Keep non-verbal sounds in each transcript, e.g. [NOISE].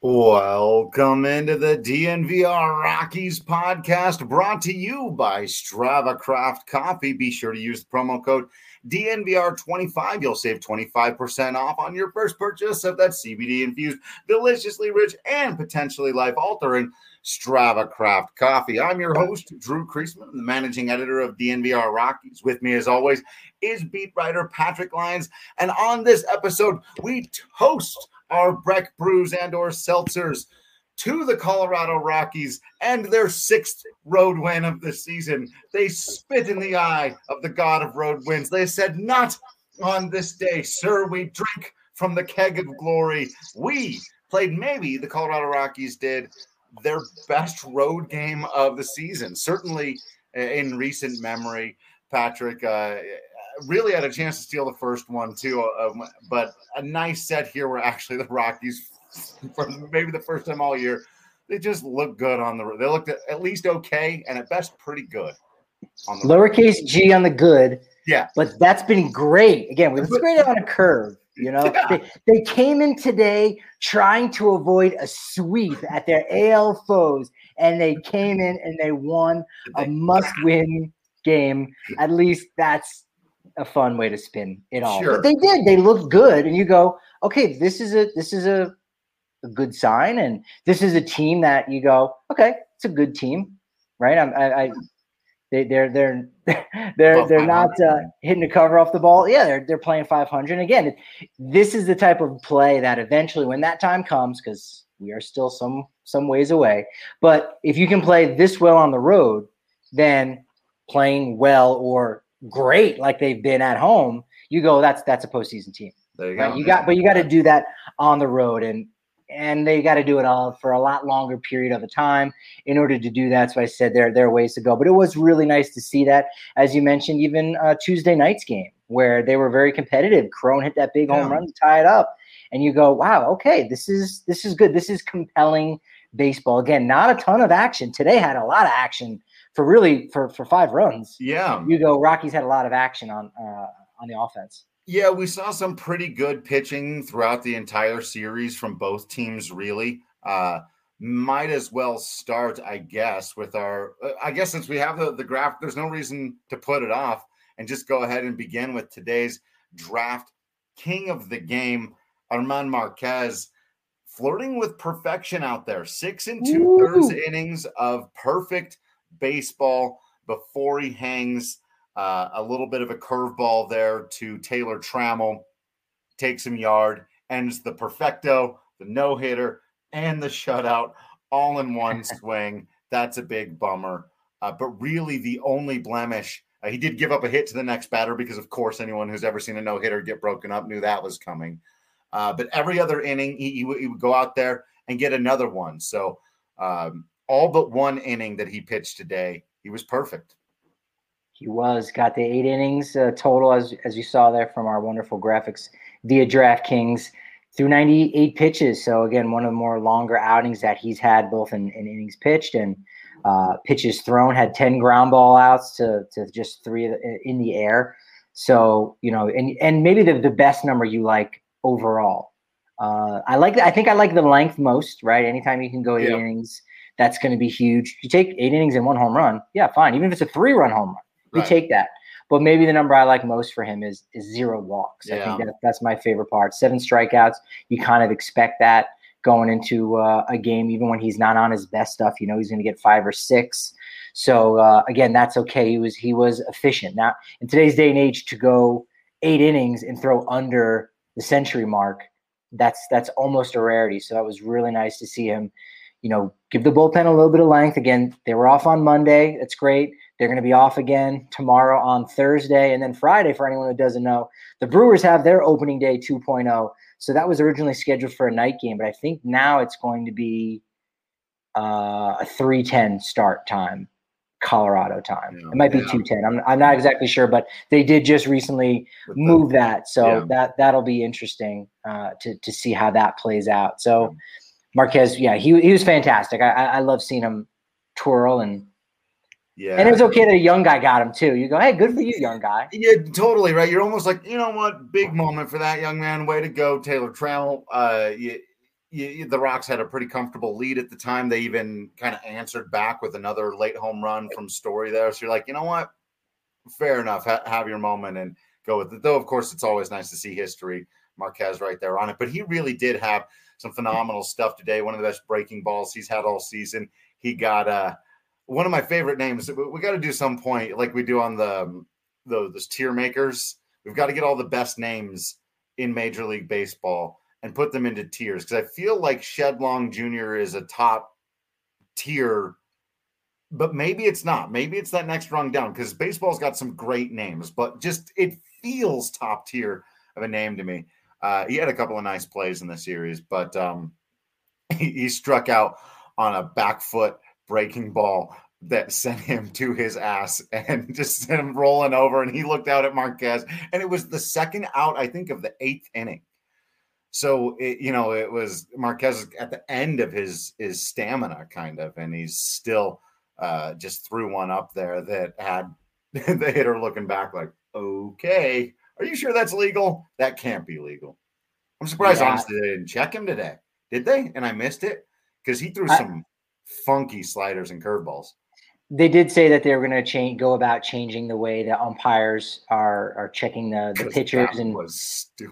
Welcome into the DNVR Rockies podcast brought to you by Strava Craft Coffee. Be sure to use the promo code DNVR25. You'll save 25% off on your first purchase of that CBD infused, deliciously rich, and potentially life altering Strava Craft Coffee. I'm your host, Drew Creasman, the managing editor of DNVR Rockies. With me, as always, is beat writer Patrick Lyons. And on this episode, we toast our Breck brews and or seltzers to the Colorado Rockies and their sixth road win of the season. They spit in the eye of the god of road wins. They said, Not on this day, sir. We drink from the keg of glory. We played, maybe the Colorado Rockies did their best road game of the season, certainly in recent memory. Patrick, uh, really had a chance to steal the first one too, uh, but a nice set here where actually the Rockies, [LAUGHS] for maybe the first time all year, they just look good on the. They looked at, at least okay and at best pretty good. On the Lowercase road. g on the good. Yeah, but that's been great. Again, we was great on a curve. You know, yeah. [LAUGHS] they, they came in today trying to avoid a sweep at their AL foes, and they came in and they won a must-win game. At least that's a fun way to spin it all. Sure. But they did. They looked good, and you go, okay, this is a this is a, a good sign, and this is a team that you go, okay, it's a good team, right? I'm, I, I they, they're they're [LAUGHS] they're they're not uh, hitting the cover off the ball. Yeah, they're they're playing 500. again, this is the type of play that eventually, when that time comes, because we are still some some ways away. But if you can play this well on the road, then playing well or great like they've been at home, you go, that's that's a postseason team. There you right? go. You got, but you got to do that on the road, and and they got to do it all for a lot longer period of a time in order to do that. So I said there there are ways to go, but it was really nice to see that, as you mentioned, even uh, Tuesday night's game where they were very competitive. Cron hit that big yeah. home run to tie it up, and you go, wow, okay, this is this is good. This is compelling baseball. Again, not a ton of action today. Had a lot of action for really for for five runs. Yeah, you go. Rockies had a lot of action on uh, on the offense. Yeah, we saw some pretty good pitching throughout the entire series from both teams. Really, uh, might as well start, I guess, with our. Uh, I guess since we have the the graph, there's no reason to put it off, and just go ahead and begin with today's draft king of the game, German Marquez flirting with perfection out there. Six and two thirds innings of perfect baseball before he hangs uh, a little bit of a curveball there to Taylor Trammell, takes him yard, ends the perfecto, the no hitter, and the shutout all in one [LAUGHS] swing. That's a big bummer. Uh, but really, the only blemish, uh, he did give up a hit to the next batter because, of course, anyone who's ever seen a no hitter get broken up knew that was coming. Uh, but every other inning, he, he, he, would go out there and get another one. So um, all but one inning that he pitched today, he was perfect. He was got the eight innings uh, total, as as you saw there from our wonderful graphics via DraftKings, through 98 pitches. So again, one of the more longer outings that he's had, both in, in innings pitched and uh, pitches thrown. Had 10 ground ball outs to to just three in the air. So you know, and and maybe the the best number you like overall. Uh, I like I think I like the length most. Right, anytime you can go eight innings that's going to be huge. You take eight innings and one home run, yeah, fine. Even if it's a three run home run, you right. take that. But maybe the number I like most for him is is zero walks. Yeah. I think that, that's my favorite part. Seven strikeouts. You kind of expect that going into uh, a game, even when he's not on his best stuff. You know he's going to get five or six. So uh, again, that's okay. He was he was efficient. Now in today's day and age, to go eight innings and throw under the century mark, that's that's almost a rarity. So that was really nice to see him you know, give the bullpen a little bit of length. Again, they were off on Monday. That's great. They're going to be off again tomorrow on Thursday. And then Friday, for anyone who doesn't know, the Brewers have their opening day 2.0. So that was originally scheduled for a night game, but I think now it's going to be uh, a 310 start time, Colorado time. Yeah, it might be yeah. 210. I'm, I'm not exactly sure, but they did just recently With move that. So yeah. that, that'll be interesting uh, to, to see how that plays out. So, Marquez, yeah, he he was fantastic. I I love seeing him twirl and Yeah. And it's okay that a young guy got him too. You go, hey, good for you, young guy. Yeah, totally right. You're almost like, you know what? Big moment for that young man. Way to go, Taylor Trammell. Uh, you, you, the Rocks had a pretty comfortable lead at the time. They even kind of answered back with another late home run from Story there. So you're like, you know what? Fair enough. Ha- have your moment and go with it. Though, of course, it's always nice to see history. Marquez right there on it. But he really did have some phenomenal stuff today. One of the best breaking balls he's had all season. He got uh, one of my favorite names. We got to do some point like we do on the um, the those tier makers. We've got to get all the best names in Major League Baseball and put them into tiers because I feel like Shed Long Jr. is a top tier, but maybe it's not. Maybe it's that next rung down because baseball's got some great names, but just it feels top tier of a name to me. Uh, he had a couple of nice plays in the series, but um, [LAUGHS] he, he struck out on a back foot breaking ball that sent him to his ass [LAUGHS] and just sent him rolling over. And he looked out at Marquez, and it was the second out, I think, of the eighth inning. So it, you know, it was Marquez at the end of his his stamina, kind of, and he's still uh, just threw one up there that had [LAUGHS] the hitter looking back like, okay, are you sure that's legal? That can't be legal. I'm surprised, yeah. honestly, they didn't check him today. Did they? And I missed it because he threw some funky sliders and curveballs. They did say that they were going to change, go about changing the way that umpires are are checking the, the pitchers and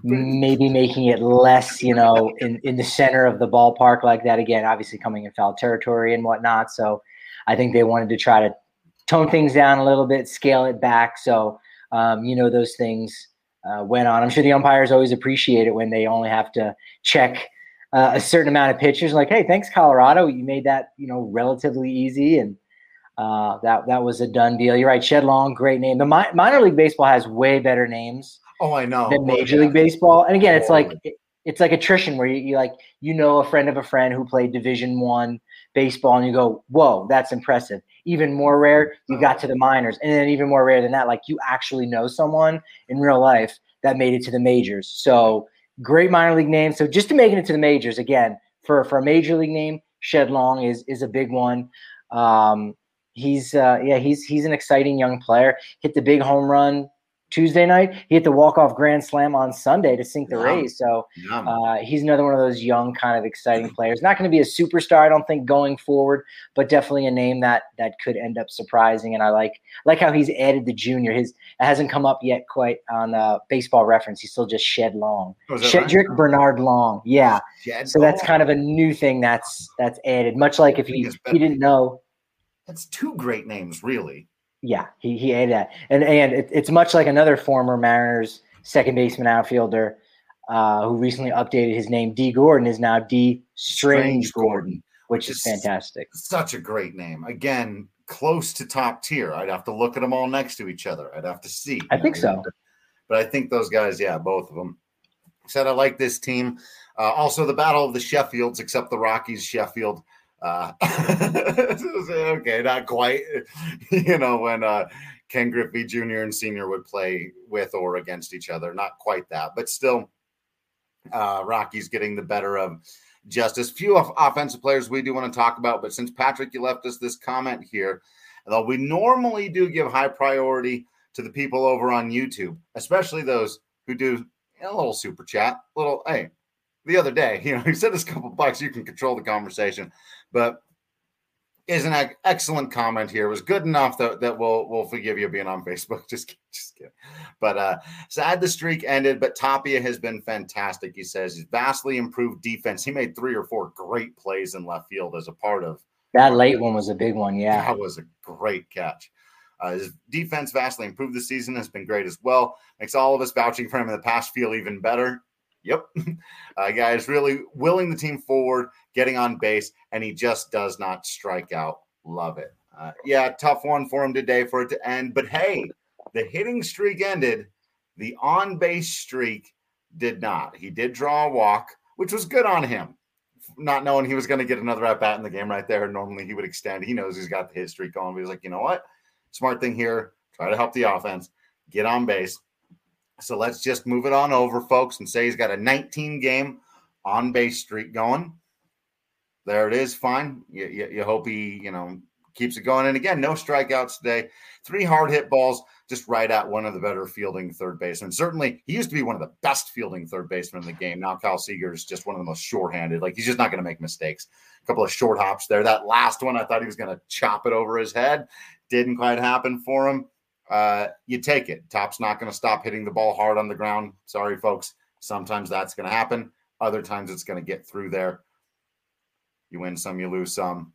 maybe making it less, you know, in, in the center of the ballpark like that. Again, obviously coming in foul territory and whatnot. So I think they wanted to try to tone things down a little bit, scale it back. So um, you know those things uh, went on. I'm sure the umpires always appreciate it when they only have to check uh, a certain amount of pitchers. Like, hey, thanks Colorado, you made that you know relatively easy, and uh, that that was a done deal. You're right, Shed Long, great name. The mi- minor league baseball has way better names. Oh, I know. Than Major League Baseball, and again, it's like it's like attrition where you, you like you know a friend of a friend who played Division One baseball, and you go, "Whoa, that's impressive." Even more rare, you got to the minors, and then even more rare than that, like you actually know someone in real life that made it to the majors. So great minor league name. So just to making it to the majors again for for a major league name, Shed Long is is a big one. Um, he's uh, yeah, he's he's an exciting young player. Hit the big home run Tuesday night. He hit the walk-off grand slam on Sunday to sink the Rays. So uh, he's another one of those young, kind of exciting players. Not going to be a superstar, I don't think, going forward, but definitely a name that that could end up surprising. And I like like how he's added the junior. His it hasn't come up yet quite on uh, Baseball Reference. He's still just Shed Long, oh, Shedric right? Bernard Long. Yeah. Shed so that's kind of a new thing that's that's added. Much like if he he didn't know. That's two great names, really. Yeah, he he ate that, and and it, it's much like another former Mariners second baseman outfielder uh, who recently updated his name. Dee Gordon is now Dee Strange, Strange Gordon, Gordon, which is fantastic. Such a great name. Again, close to top tier. I'd have to look at them all next to each other. I'd have to see. I think so. but I think those guys, yeah, both of them. Said I like this team. Uh, also, the Battle of the Sheffields, except the Rockies, Sheffield. Uh, [LAUGHS] okay, not quite. [LAUGHS] You know, when uh, Ken Griffey Jr. and Sr. would play with or against each other, not quite that, but still, uh, Rockies getting the better of Justus. Few of offensive players we do want to talk about, but since Patrick, you left us this comment here, though we normally do give high priority to the people over on YouTube, especially those who do a little super chat, little hey, the other day, [LAUGHS] you know, he said this couple bucks, you can control the conversation. But is an excellent comment here. It was good enough that, that we'll we'll forgive you being on Facebook. [LAUGHS] Just just kidding. But uh sad the streak ended, but Tapia has been fantastic. He says he's vastly improved defense. He made three or four great plays in left field as a part of that late one was a big one. Yeah. That was a great catch. Uh, his defense vastly improved this season, has been great as well. Makes all of us vouching for him in the past feel even better. Yep. [LAUGHS] Uh, guys, really willing the team forward, getting on base, and he just does not strike out. Love it. Uh, yeah, tough one for him today for it to end. But hey, the hitting streak ended. The on base streak did not. He did draw a walk, which was good on him. Not knowing he was going to get another at bat in the game right there. Normally he would extend. He knows he's got the history going. But he's like, you know what? Smart thing here. Try to help the offense. Get on base. So let's just move it on over, folks, and say he's got a 19 game on base streak going. There it is. Fine. You, you, you, hope he, you know, keeps it going. And again, no strikeouts today. Three hard hit balls, just right at one of the better fielding third basemen. Certainly, he used to be one of the best fielding third basemen in the game. Now, Kyle Seager is just one of the most short-handed. Like he's just not going to make mistakes. A couple of short hops there. That last one, I thought he was going to chop it over his head. Didn't quite happen for him. Uh, you take it. Top's not going to stop hitting the ball hard on the ground. Sorry, folks. Sometimes that's going to happen. Other times it's going to get through there. You win some, you lose some.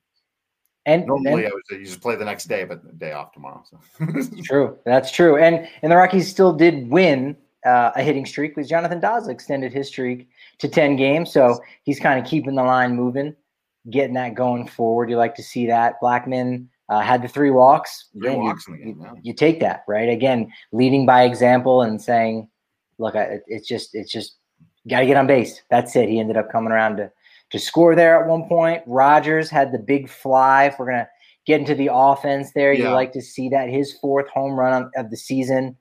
And normally, and, I would say you just play the next day, but day off tomorrow. So. [LAUGHS] true, that's true. And and the Rockies still did win uh, a hitting streak because Jonathan Daza extended his streak to ten games, so he's kind of keeping the line moving, getting that going forward. You like to see that. Blackmon uh, had the three walks. Three walks you, game, you, you, take that right again, leading by example and saying, "Look, I, it's just it's just got to get on base." That's it. He ended up coming around to to score there at one point. Rodgers had the big fly. If we're gonna get into the offense there, yeah. you like to see that his fourth home run of the season.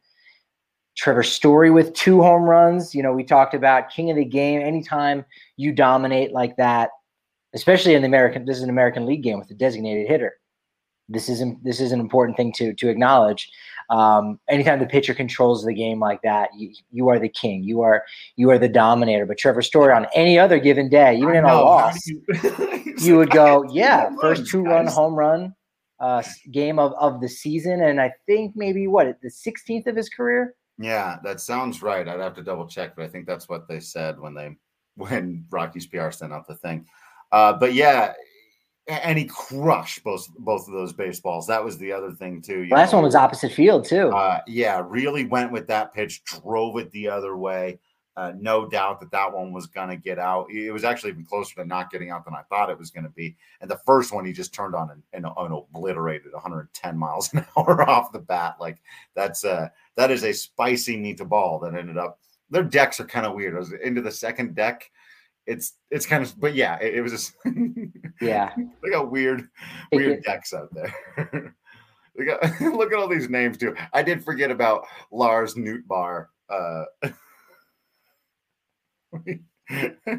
Trevor Story with two home runs. You know, we talked about king of the game. Anytime you dominate like that, especially in the American, this is an American League game with a designated hitter. This is this is an important thing to to acknowledge. Um, anytime the pitcher controls the game like that, you, you are the king. You are you are the dominator. But Trevor Story on any other given day, even in a loss, you, [LAUGHS] you would go, yeah, first two run home run uh, game of, of the season, and I think maybe what the 16th of his career. Yeah, that sounds right. I'd have to double check, but I think that's what they said when they [LAUGHS] when Rocky's PR sent out the thing. Uh, but yeah, and he crushed both both of those baseballs. That was the other thing too. Last know, one was opposite field too. Uh, yeah, really went with that pitch, drove it the other way. Uh, no doubt that that one was going to get out. It was actually even closer to not getting out than I thought it was going to be. And the first one, he just turned on and, and, and, obliterated 110 miles an [LAUGHS] hour off the bat. Like that's uh that is a spicy meat ball that ended up. Their decks are kind of weird. It was into the second deck it's it's kind of but yeah it, it was just [LAUGHS] yeah look got weird weird decks out there [LAUGHS] look, at, [LAUGHS] look at all these names too i did forget about lars nootbaar uh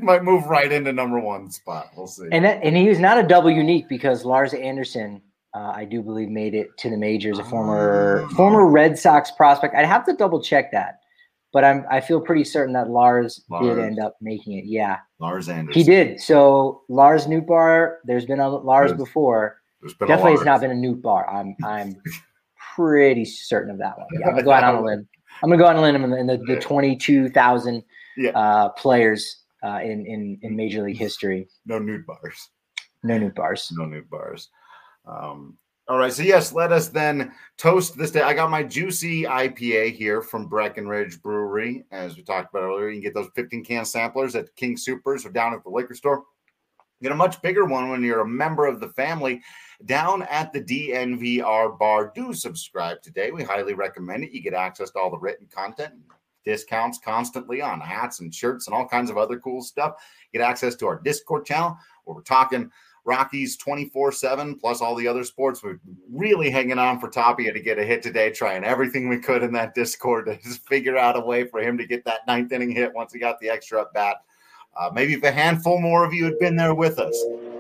might move right into number one spot we'll see and that, and he was not a double unique because lars anderson uh, I do believe made it to the majors. A former oh. former Red Sox prospect. I'd have to double check that but I'm I feel pretty certain that Lars, Lars. did end up making it. Yeah, Lars Anderson. He did. So Lars Nootbaar. There's been a Lars there's, before. There's Definitely, has not been a Nootbaar. I'm [LAUGHS] I'm pretty certain of that one. Yeah, I'm gonna go out on a limb. [LAUGHS] I'm gonna go out on a limb in the, the 22,000 yeah. uh, players uh, in in in Major League [LAUGHS] history. No Nootbaars. No Nootbaars. No Nootbaars. Um, all right. So, yes, let us then toast this day. I got my juicy IPA here from Breckenridge Brewery. As we talked about earlier, you can get those 15 can samplers at King Soopers or down at the liquor store. Get a much bigger one when you're a member of the family down at the DNVR bar. Do subscribe today. We highly recommend it. You get access to all the written content, discounts constantly on hats and shirts and all kinds of other cool stuff. Get access to our Discord channel where we're talking Rockies 24 7, plus all the other sports. We're really hanging on for Tapia to get a hit today, trying everything we could in that [LAUGHS] Discord to just figure out a way for him to get that ninth inning hit once he got the extra at bat. Uh, maybe if a handful more of you had been there with us,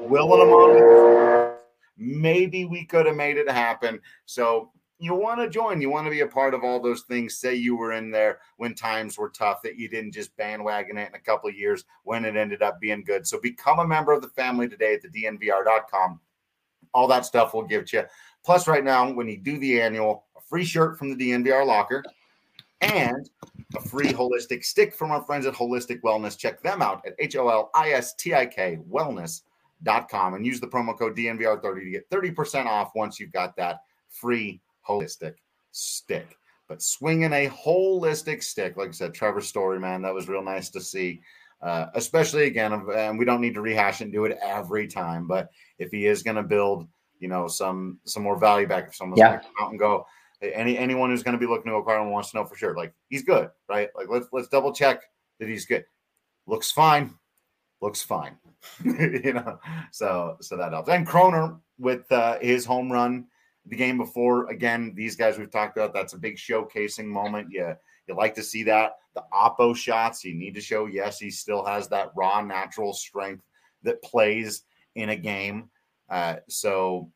willing them on, maybe we could have made it happen. So you want to join, you want to be a part of all those things. Say you were in there when times were tough, that you didn't just bandwagon it in a couple years when it ended up being good. So become a member of the family today at the DNVR.com. All that stuff will give you. Plus, right now, when you do the annual, a free shirt from the DNVR locker and a free holistic stick from our friends at Holistik Wellness. Check them out at H O L I S T I K wellness.com and use the promo code DNVR30 to get 30% off once you've got that free holistic stick. But swinging a holistic stick, like I said, Trevor Story, man, that was real nice to see. Uh, especially again, and we don't need to rehash and do it every time. But if he is going to build, you know, some some more value back, if someone's yeah. going to come out and go, any anyone who's going to be looking to acquire him wants to know for sure, like he's good, right? Like let's let's double check that he's good. Looks fine, looks fine, [LAUGHS] you know. So so that helps. And Cron with uh, his home run the game before. Again, these guys we've talked about, that's a big showcasing moment. Yeah, you like to see that. The oppo shots, you need to show, yes, he still has that raw natural strength that plays in a game. Uh, so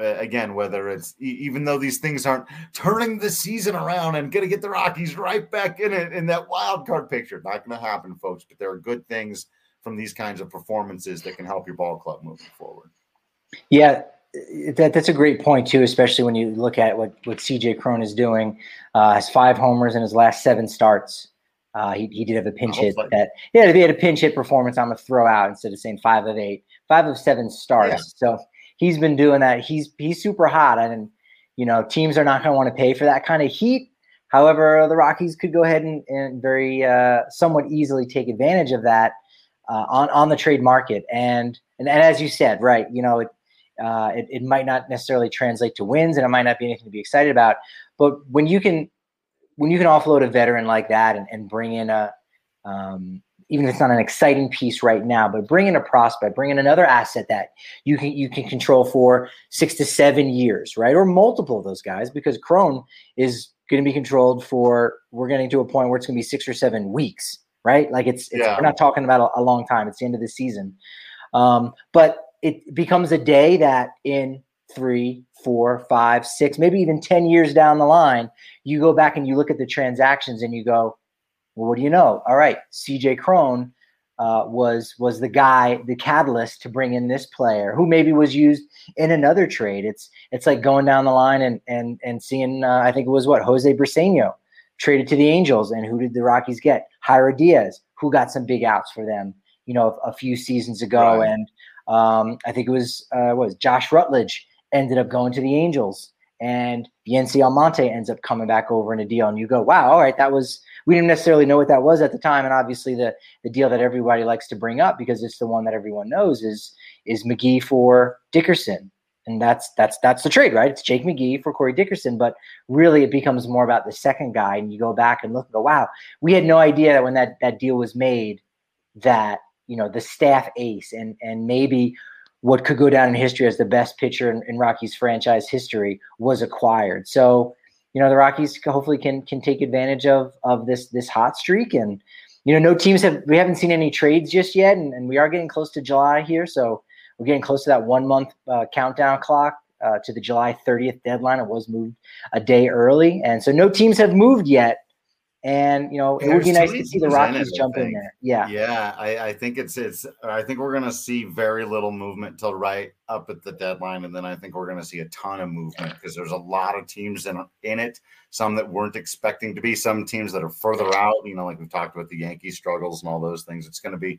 Uh, again, whether it's even though these things aren't turning the season around and going to get the Rockies right back in it in that wild card picture, not going to happen, folks. But there are good things from these kinds of performances that can help your ball club moving forward. Yeah, that, that's a great point too, especially when you look at what what CJ Cron is doing. Uh, has five homers in his last seven starts. Uh, he, he did have a pinch hit that yeah, if he had a pinch hit performance, I'm gonna throw out instead of saying five of eight, five of seven starts. Yeah. So he's been doing that. He's he's super hot, and you know teams are not gonna want to pay for that kind of heat. However, the Rockies could go ahead and, and very uh, somewhat easily take advantage of that uh, on on the trade market. And, and and as you said, right, you know it, uh, it, it might not necessarily translate to wins, and it might not be anything to be excited about. But when you can when you can offload a veteran like that and, and bring in a um, even if it's not an exciting piece right now, but bring in a prospect, bring in another asset that you can you can control for six to seven years, right, or multiple of those guys, because Cron is going to be controlled for. We're getting to a point where it's going to be six or seven weeks, right? Like it's, it's yeah. we're not talking about a, a, long time. It's the end of the season, um, but it becomes a day that in three, four, five, six, maybe even 10 years down the line, you go back and you look at the transactions and you go, well, what do you know? All right, CJ Cron uh, was was the guy, the catalyst to bring in this player who maybe was used in another trade. It's it's like going down the line and and and seeing. Uh, I think it was what Jose Briceño traded to the Angels, and who did the Rockies get? Jairo Diaz, who got some big outs for them, you know, a, a few seasons ago, right. and um, I think it was uh, was Josh Rutledge ended up going to the Angels, and Yency Almonte ends up coming back over in a deal, and you go, wow, all right, that was we didn't necessarily know what that was at the time, and obviously the the deal that everybody likes to bring up because it's the one that everyone knows is is McGee for Dickerson, and that's that's that's the trade, right? It's Jake McGee for Corey Dickerson, but really it becomes more about the second guy, and you go back and look and go, wow, we had no idea that when that that deal was made that you know the staff ace and and maybe what could go down in history as the best pitcher in, in, Rockies franchise history was acquired. So, you know, the Rockies hopefully can can take advantage of of this this hot streak. And you know, no teams have we haven't seen any trades just yet, and, and we are getting close to July here, so we're getting close to that one month uh, countdown clock. Uh, to the July 30th deadline. It was moved a day early. And so no teams have moved yet. And you know, it would be nice to see the Rockies jump in there. Yeah, yeah. I, I think it's it's. I think we're gonna see very little movement till right up at the deadline, and then I think we're gonna see a ton of movement because there's a lot of teams in in it. Some that weren't expecting to be. Some teams that are further out. You know, like we've talked about the Yankee struggles and all those things. It's gonna be,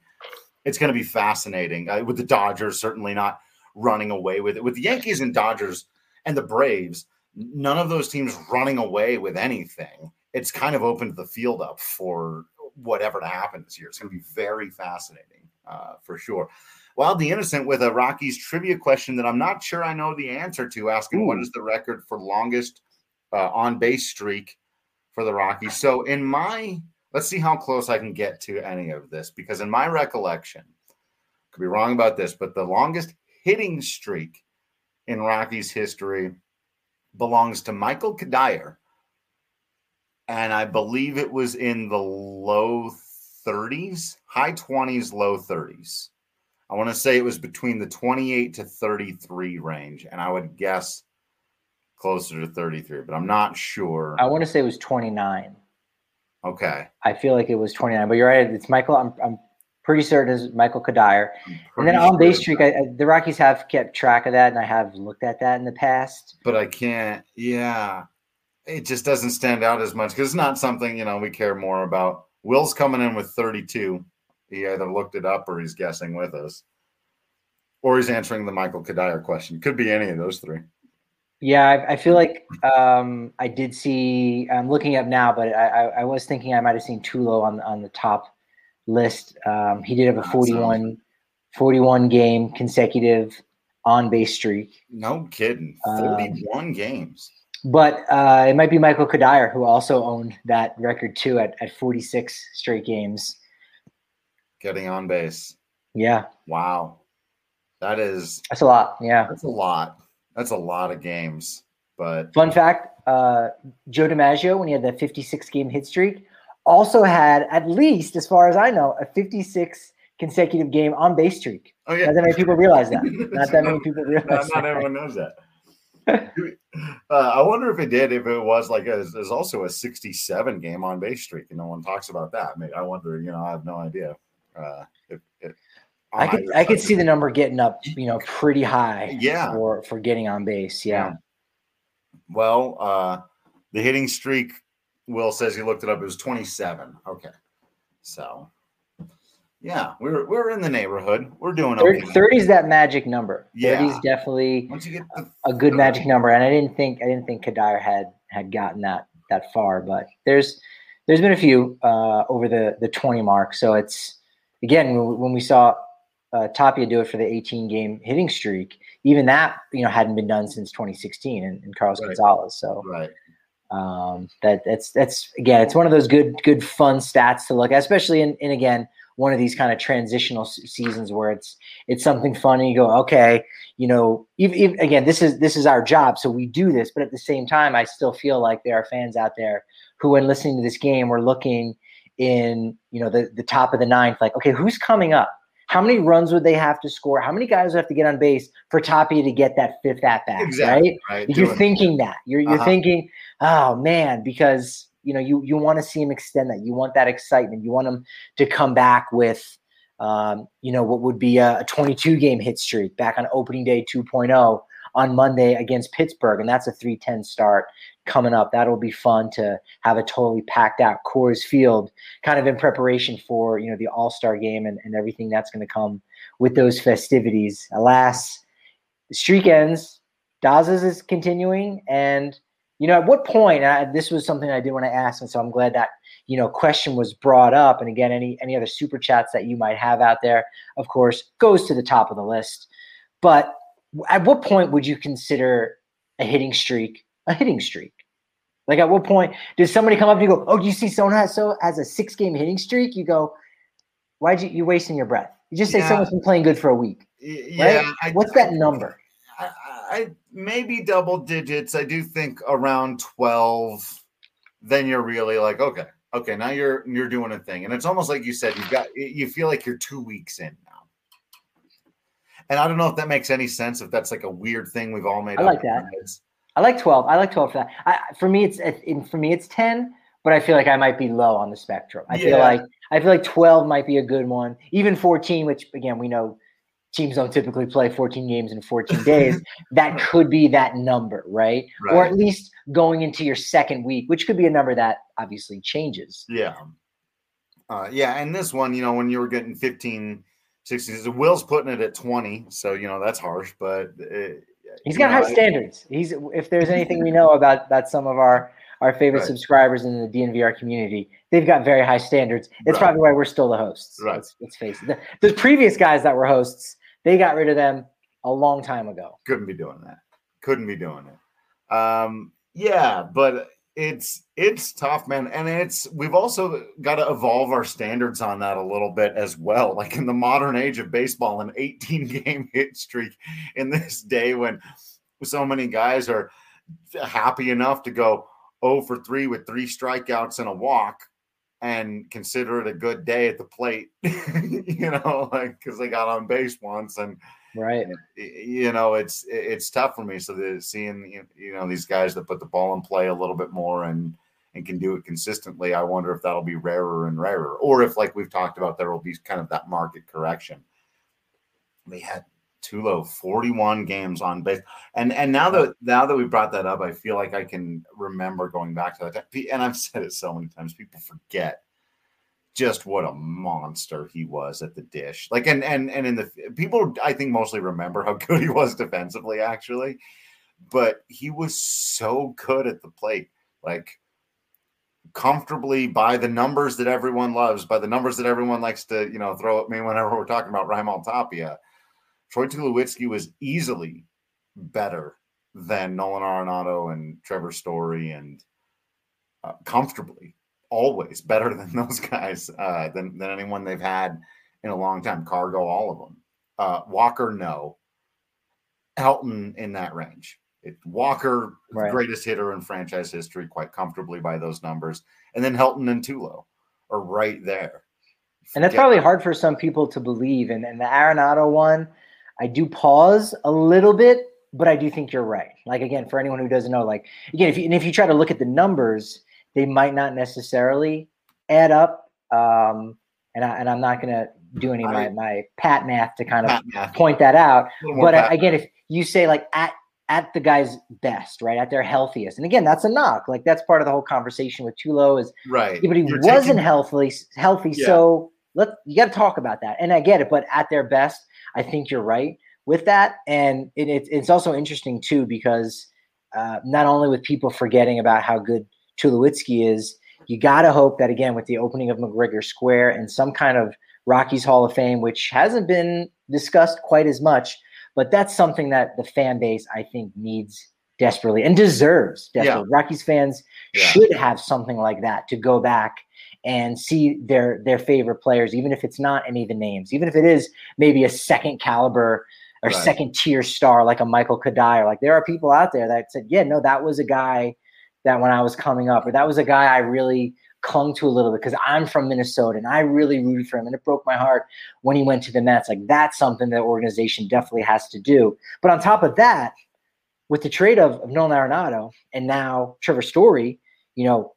it's gonna be fascinating. Uh, with the Dodgers certainly not running away with it. With the Yankees and Dodgers and the Braves, none of those teams running away with anything it's kind of opened the field up for whatever to happen this year. It's going to be very fascinating uh, for sure. Wild the Innocent with a Rockies trivia question that I'm not sure I know the answer to, asking Ooh. what is the record for longest uh, on base streak for the Rockies. So, in my, let's see how close I can get to any of this, because in my recollection, could be wrong about this, but the longest hitting streak in Rockies history belongs to Michael Cuddyer and I believe it was in the low 30s, high 20s, low 30s. I want to say it was between the 28 to 33 range, and I would guess closer to 33, but I'm not sure. I want to say it was 29. Okay. I feel like it was 29, but you're right. It's Michael. I'm, I'm pretty certain it's Michael Cuddyer. And then on base streak, I, I, the Rockies have kept track of that, and I have looked at that in the past. But I can't. Yeah, it just doesn't stand out as much because it's not something you know we care more about. Will's coming in with 32. He either looked it up or he's guessing with us, or he's answering the Michael Cuddyer question. Could be any of those three. Yeah, I, I feel like um, I did see. I'm looking up now, but I, I, I, was thinking I might have seen Tulo on on the top list. Um, he did have a 41, 41 game consecutive on base streak. No kidding, 41 um, games. But uh, it might be Michael Cuddyer who also owned that record too at, at 46 straight games. Getting on base. Yeah. Wow. That is that's a lot. Yeah. That's a lot. That's a lot of games. But fun fact, uh, Joe DiMaggio, when he had that 56 game hit streak, also had at least, as far as I know, a 56 consecutive game on base streak. Oh yeah. Not that many people realize that. [LAUGHS] Not that many people realize. not, not everyone knows that. [LAUGHS] uh, I wonder if it did. If it was like a, there's also a 67 game on base streak, and no one talks about that. I wonder. You know, I have no idea. Uh, if, if, I could I could see the number getting up, you know, pretty high. Yeah. For for getting on base. Yeah. yeah. Well, uh, the hitting streak. Will says he looked it up. It was 27. Okay. So yeah, we're we're in the neighborhood. We're doing okay. 30 is that magic number. Yeah. 30 is definitely Once you get the, a good magic number. And I didn't think I didn't think Cuddyer had had gotten that that far, but there's there's been a few uh, over the the 20 mark. So it's again when we saw uh, Tapia do it for the 18 game hitting streak, even that you know hadn't been done since 2016 in, in Carlos right. Gonzalez. So right. Um, that that's that's again, it's one of those good good fun stats to look at, especially in, in again one of these kind of transitional seasons where it's it's something fun and you go okay you know even, even, again this is this is our job so we do this but at the same time i still feel like there are fans out there who when listening to this game were looking in you know the, the top of the ninth like okay who's coming up how many runs would they have to score how many guys would have to get on base for Tapia to get that fifth at bat exactly. right, right. you're thinking that you're, you're uh-huh. thinking oh man because you know you you want to see him extend that. You want that excitement. You want him to come back with um, you know what would be a, a 22 game hit streak back on opening day 2.0 on Monday against Pittsburgh, and that's a 310 start coming up. That'll be fun to have a totally packed out Coors Field, kind of in preparation for you know the All Star game and, and everything that's going to come with those festivities. Alas, the streak ends. Daz's is continuing, and you know, at what point? I, this was something I did want to ask, and so I'm glad that you know question was brought up. And again, any any other super chats that you might have out there, of course, goes to the top of the list. But at what point would you consider a hitting streak a hitting streak? Like, at what point does somebody come up and you go, "Oh, do you see someone has so has a six game hitting streak?" You go, "Why'd you you wasting your breath?" You just say yeah. someone's been playing good for a week. Yeah. Right? I, What's that number? I, I maybe double digits. I do think around 12, then you're really like, okay, okay, now you're you're doing a thing. And it's almost like you said, you've got you feel like you're two weeks in now. And I don't know if that makes any sense, if that's like a weird thing we've all made. I like that. I like 12. I like 12 for that. I, for me, it's in, for me, it's 10, but I feel like I might be low on the spectrum. I yeah. feel like I feel like 12 might be a good one. Even 14, which again, we know teams don't typically play 14 games in 14 days, [LAUGHS] that could be that number, right? right? Or at least going into your second week, which could be a number that obviously changes. Yeah. Uh, yeah. And this one, you know, when you were getting 15, 16, Will's putting it at 20. So, you know, that's harsh, but it, he's got know, high standards. He's, if there's anything we [LAUGHS] know about, about some of our, our favorite right. subscribers in the DNVR community, they've got very high standards. It's right. probably why we're still the hosts. Right. Let's, let's face it. The, the previous guys that were hosts, they got rid of them a long time ago. Couldn't be doing that. Couldn't be doing it. Um, yeah, but it's it's tough, man, and it's we've also got to evolve our standards on that a little bit as well. Like in the modern age of baseball, an 18 [LAUGHS] game hit streak in this day when so many guys are happy enough to go 0 for 3 with three strikeouts and a walk and consider it a good day at the plate, [LAUGHS] you know, like because they got on base once and right, you know, it's it's tough for me. So the seeing you know these guys that put the ball in play a little bit more and and can do it consistently, I wonder if that'll be rarer and rarer, or if like we've talked about, there will be kind of that market correction. They had Tulo 41 games on base. And and now that now that we brought that up, I feel like I can remember going back to that. And I've said it so many times, people forget just what a monster he was at the dish. Like and and and in the people I think mostly remember how good he was defensively actually, but he was so good at the plate. Like comfortably by the numbers that everyone loves, by the numbers that everyone likes to, you know, throw at me whenever we're talking about Raimel Tapia Troy Tulowitzki was easily better than Nolan Arenado and Trevor Story and uh, comfortably always better [LAUGHS] than those guys uh, than, than anyone they've had in a long time. Cargo, all of them. Uh, Walker, no. Helton in that range. It, Walker, right. greatest hitter in franchise history, quite comfortably by those numbers. And then Helton and Tulo are right there. And that's probably hard for some people to believe. And, and the Arenado one – I do pause a little bit but I do think you're right. Like again, for anyone who doesn't know, like again, if you and if you try to look at the numbers, they might not necessarily add up. Um, and I and I'm not gonna do any of my, my pat math to kind of point that out. But uh, again, if you say like at at the guy's best, right, at their healthiest, and again, that's a knock. Like that's part of the whole conversation with Tulo is right. Yeah, but he You're wasn't taking... healthy, healthy. Yeah. So let you got to talk about that. And I get it, but at their best, I think you're right with that. And it, it, it's also interesting too because uh, not only with people forgetting about how good Tulowitzki is, you got to hope that again with the opening of McGregor Square and some kind of Rockies Hall of Fame, which hasn't been discussed quite as much, but that's something that the fan base I think needs desperately and deserves. Desperately. Yeah. Rockies fans yeah. should have something like that to go back and see their their favorite players, even if it's not any of the names, even if it is maybe a second caliber or right. second tier star like a Michael Cuddyer. Like there are people out there that said, yeah, no, that was a guy that when I was coming up, or that was a guy I really clung to a little bit because I'm from Minnesota and I really rooted for him. And it broke my heart when he went to the Mets. Like that's something that organization definitely has to do. But on top of that, with the trade of, of Nolan Arenado and now Trevor Story, you know,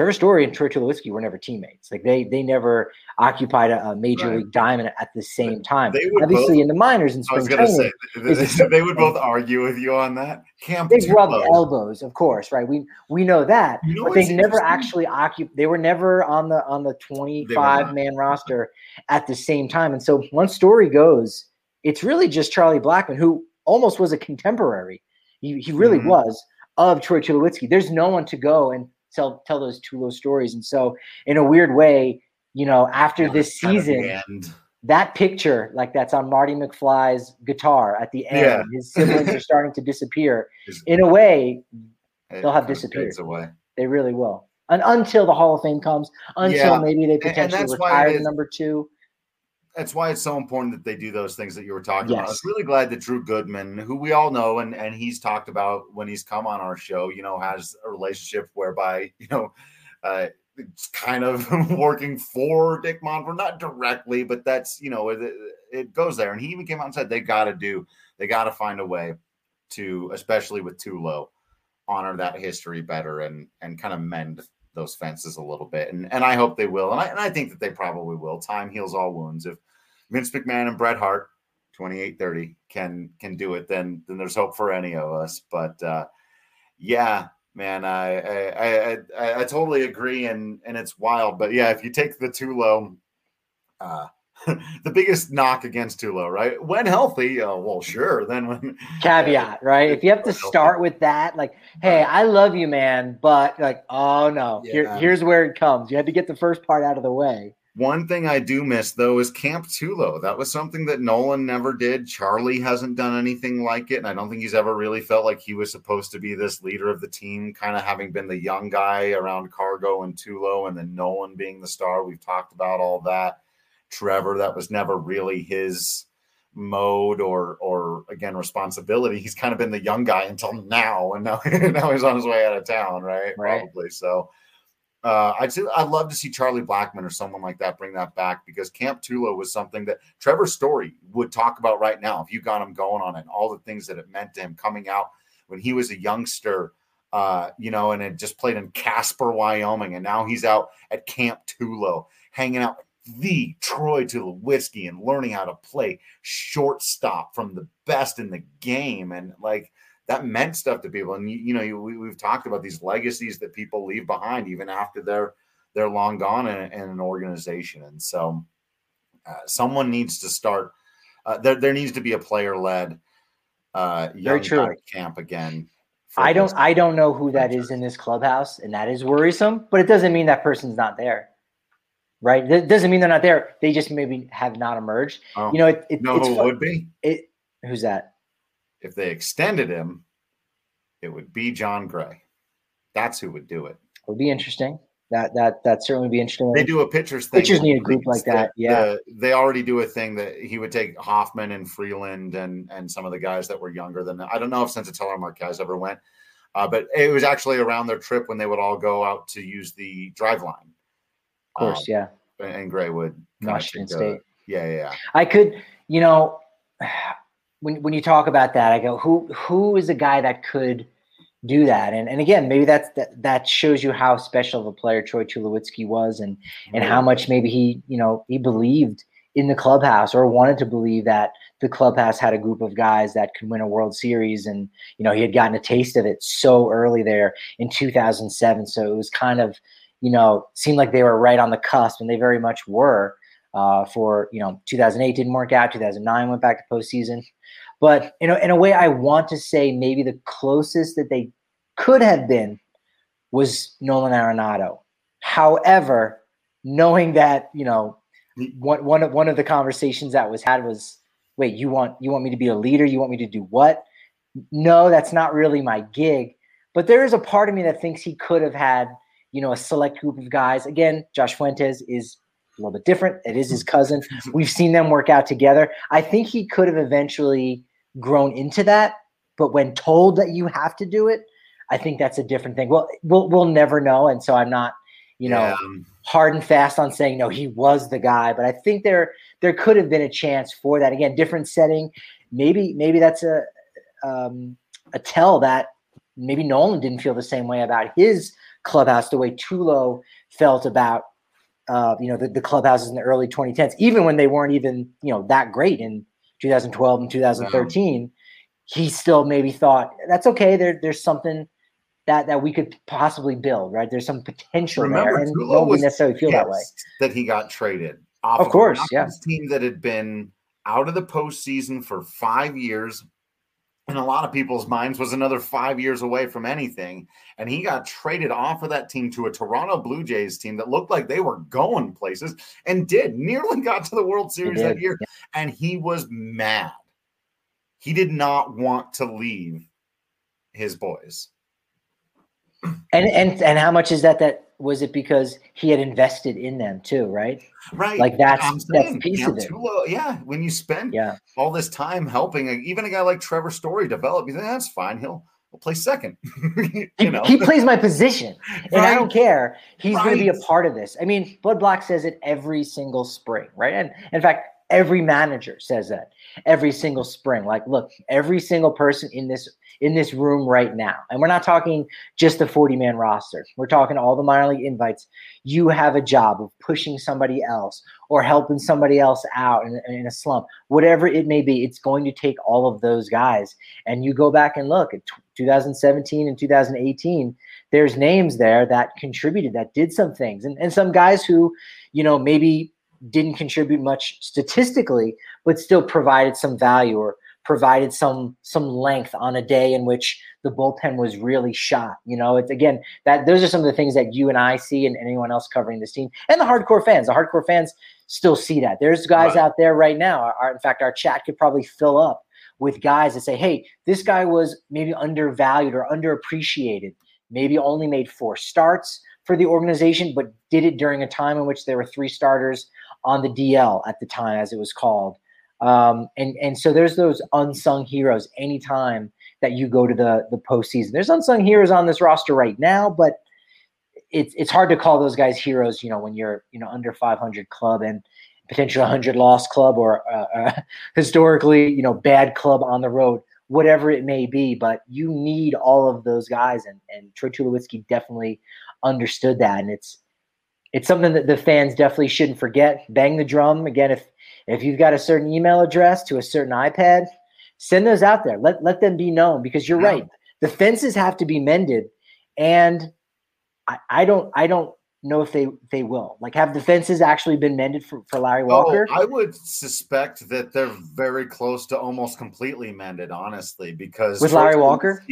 Trevor Story and Troy Tulowitzki were never teammates. Like they they never occupied a, a major right. league diamond at the same time. Obviously, both, in the minors and spring training, say, [LAUGHS] they would both argue with you on that. Camp they rubbed elbows, of course, right? We we know that, you know but they never actually occupied. They were never on the on the twenty five man roster at the same time. And so once Story goes, it's really just Charlie Blackmon, who almost was a contemporary. He he really mm-hmm. was of Troy Tulowitzki. There's no one to go and tell tell those Tulo stories. And so, in a weird way, you know, after yeah, this season, that picture, like that's on Marty McFly's guitar at the end, yeah. his siblings are starting to disappear. [LAUGHS] In a way, they'll have disappeared. Away. They really will. And until the Hall of Fame comes, until yeah. maybe they potentially retire the number two that's why it's so important that they do those things that you were talking yes. about. I was really glad that Drew Goodman, who we all know and and he's talked about when he's come on our show, you know, has a relationship whereby [LAUGHS] you know uh, it's kind of [LAUGHS] working for Dick Monfort, not directly, but that's you know it, it goes there. And he even came out and said they got to do, they got to find a way to, especially with Tulo, honor that history better and and kind of mend those fences a little bit. And and I hope they will. And I, and I think that they probably will. Time heals all wounds. If Vince McMahon and Bret Hart, 2830, can can do it, then then there's hope for any of us. But uh, yeah, man, I I, I I, I totally agree, and and it's wild. But yeah, if you take the Tulo, uh, [LAUGHS] the biggest knock against Tulo, right? When healthy, uh, well, sure. Then when [LAUGHS] caveat, right? If you have to start with that, like, hey, I love you, man, but like, oh no, yeah. Here, here's where it comes. You had to get the first part out of the way. One thing I do miss though is Camp Tulo. That was something that Nolan never did. Charlie hasn't done anything like it, and I don't think he's ever really felt like he was supposed to be this leader of the team, kind of having been the young guy around Cargo and Tulo, and then Nolan being the star. We've talked about all that Trevor. That was never really his mode or or again responsibility. He's kind of been the young guy until now, and now [LAUGHS] now he's on his way out of town, right? right. Probably so. Uh, I'd say I'd love to see Charlie Blackmon or someone like that bring that back because Camp Tulo was something that Trevor Story would talk about right now if you got him going on it, all the things that it meant to him coming out when he was a youngster, uh, you know, and had just played in Casper, Wyoming, and now he's out at Camp Tulo, hanging out the Troy Tulowitzki and learning how to play shortstop from the best in the game. And like that meant stuff to people. And you, you know, you, we, have talked about these legacies that people leave behind even after they're they're long gone in, in an organization. And so uh, someone needs to start. Uh, there, there needs to be a player led uh, young camp again. I don't I don't know who that is in this clubhouse, and that is worrisome. But it doesn't mean that person's not there right? That doesn't mean they're not there. They just maybe have not emerged. Oh, you know, it, it, know it's who fun. would be? It, who's that? If they extended him, it would be Jon Gray. That's who would do it. It would be interesting. That that that certainly would be interesting. They do a pitchers thing. Pitchers need a group like that. Yeah, the, they already do a thing that he would take Hoffman and Freeland and and some of the guys that were younger than. I don't know if Senzatela Marquez ever went, uh, but it was actually around their trip when they would all go out to use the Driveline course, um, yeah. And Graywood, Washington State. yeah, yeah, yeah. I could, you know, [SIGHS] when when you talk about that, I go, who who is a guy that could do that? And and again, maybe that's that that shows you how special of a player Troy Tulowitzki was, and and how much maybe he you know he believed in the clubhouse or wanted to believe that the clubhouse had a group of guys that could win a World Series, and you know he had gotten a taste of it so early there in 2007. So it was kind of you know seemed like they were right on the cusp, and they very much were. Uh, for you know 2008 didn't work out 2009 went back to postseason but in a, in a way, I want to say maybe the closest that they could have been was Nolan Arenado. However, knowing that you know one one of one of the conversations that was had was, wait, you want you want me to be a leader? You want me to do what? No, that's not really my gig. But there is a part of me that thinks he could have had, you know, a select group of guys. Again, Josh Fuentes is a little bit different. It is his cousin. [LAUGHS] We've seen them work out together. I think he could have eventually grown into that. But when told that you have to do it, I think that's a different thing. Well, we'll we'll never know, and so I'm not, you know, yeah. hard and fast on saying no, he was the guy. But I think there there could have been a chance for that. Again, different setting. Maybe maybe that's a um, a tell that maybe Nolan didn't feel the same way about his clubhouse the way Tulo felt about uh, you know the, the clubhouses in the early 2010s, even when they weren't even you know that great in 2012 and 2013, he still maybe thought that's okay. There, there's something that that we could possibly build, right? There's some potential Remember, there, and nobody necessarily feel that way. That he got traded. off of course, yeah. Team that had been out of the postseason for five years, in a lot of people's minds was another five years away from anything. And he got traded off of that team to a Toronto Blue Jays team that looked like they were going places and did nearly [LAUGHS] got to the World Series that year. And he was mad. He did not want to leave his boys. And and and how much is that that was it because he had invested in them too, right? Right. Like that's that's piece of it. Low, yeah. When you spend yeah. all this time helping uh, even a guy like Trevor Story develop, you think that's fine. He'll he'll play second. [LAUGHS] you know, he, he, plays my position, and right. I don't care. He's right. going to be a part of this. I mean, Bud Black says it every single spring, right? And in fact, every manager says that every single spring. Like, look, every single person in this in this room right now. And we're not talking just the 40 man roster. We're talking all the minor league invites. You have a job of pushing somebody else or helping somebody else out in, in a slump, whatever it may be. It's going to take all of those guys. And you go back and look at 2017 and 2018, there's names there that contributed, that did some things. And, and some guys who, you know, maybe didn't contribute much statistically, but still provided some value or provided some some length on a day in which the bullpen was really shot. You know, it's again that those are some of the things that you and I see and anyone else covering this team and the hardcore fans. The hardcore fans still see that. There's guys right. out there right now. Our, in fact, our chat could probably fill up with guys that say, "Hey, this guy was maybe undervalued or underappreciated. Maybe only made four starts." For the organization, but did it during a time in which there were three starters on the DL at the time, as it was called. Um, and and so there's those unsung heroes anytime that you go to the the postseason. There's unsung heroes on this roster right now, but it's it's hard to call those guys heroes. You know, when you're you know under 500 club and potentially 100 loss club or uh, uh, [LAUGHS] historically you know bad club on the road, whatever it may be. But you need all of those guys, and and Troy Tulowitzki definitely understood that, and it's it's something that the fans definitely shouldn't forget. Bang the drum again if if you've got a certain email address to a certain iPad, send those out there. Let let them be known because you're right. The fences have to be mended, and I, I don't I don't know if they they will. Like, have the fences actually been mended for, for Larry oh, Walker? Oh, I would suspect that they're very close to almost completely mended, honestly, because with Larry Walker,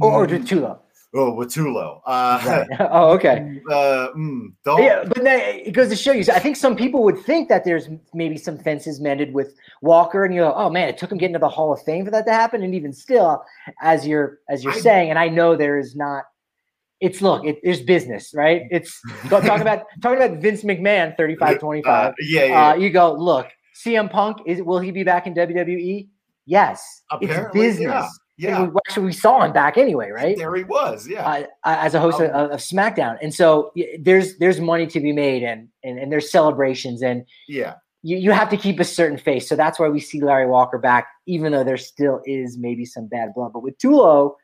or, or with Tulo. Oh, Watulo. Uh, right. [LAUGHS] Oh, okay. Uh, mm, yeah, but it goes to show you. I think some people would think that there's maybe some fences mended with Walker, and you go, "Oh man, it took him getting to the Hall of Fame for that to happen." And even still, as you're as you're I, saying, and I know there is not. It's look, it, there's business, right? It's talking about [LAUGHS] talking about Vince McMahon, 35 25. Uh, yeah, yeah. Uh, you go, look, CM Punk is will he be back in WWE? Yes, Apparently, it's business. Yeah. Yeah, we, actually we saw him back anyway, right? There he was, yeah, uh, as a host um, of, of, SmackDown, and so there's there's money to be made, and and, and there's celebrations, and yeah, you, you have to keep a certain face. So that's why we see Larry Walker back, even though there still is maybe some bad blood. But with Tulo,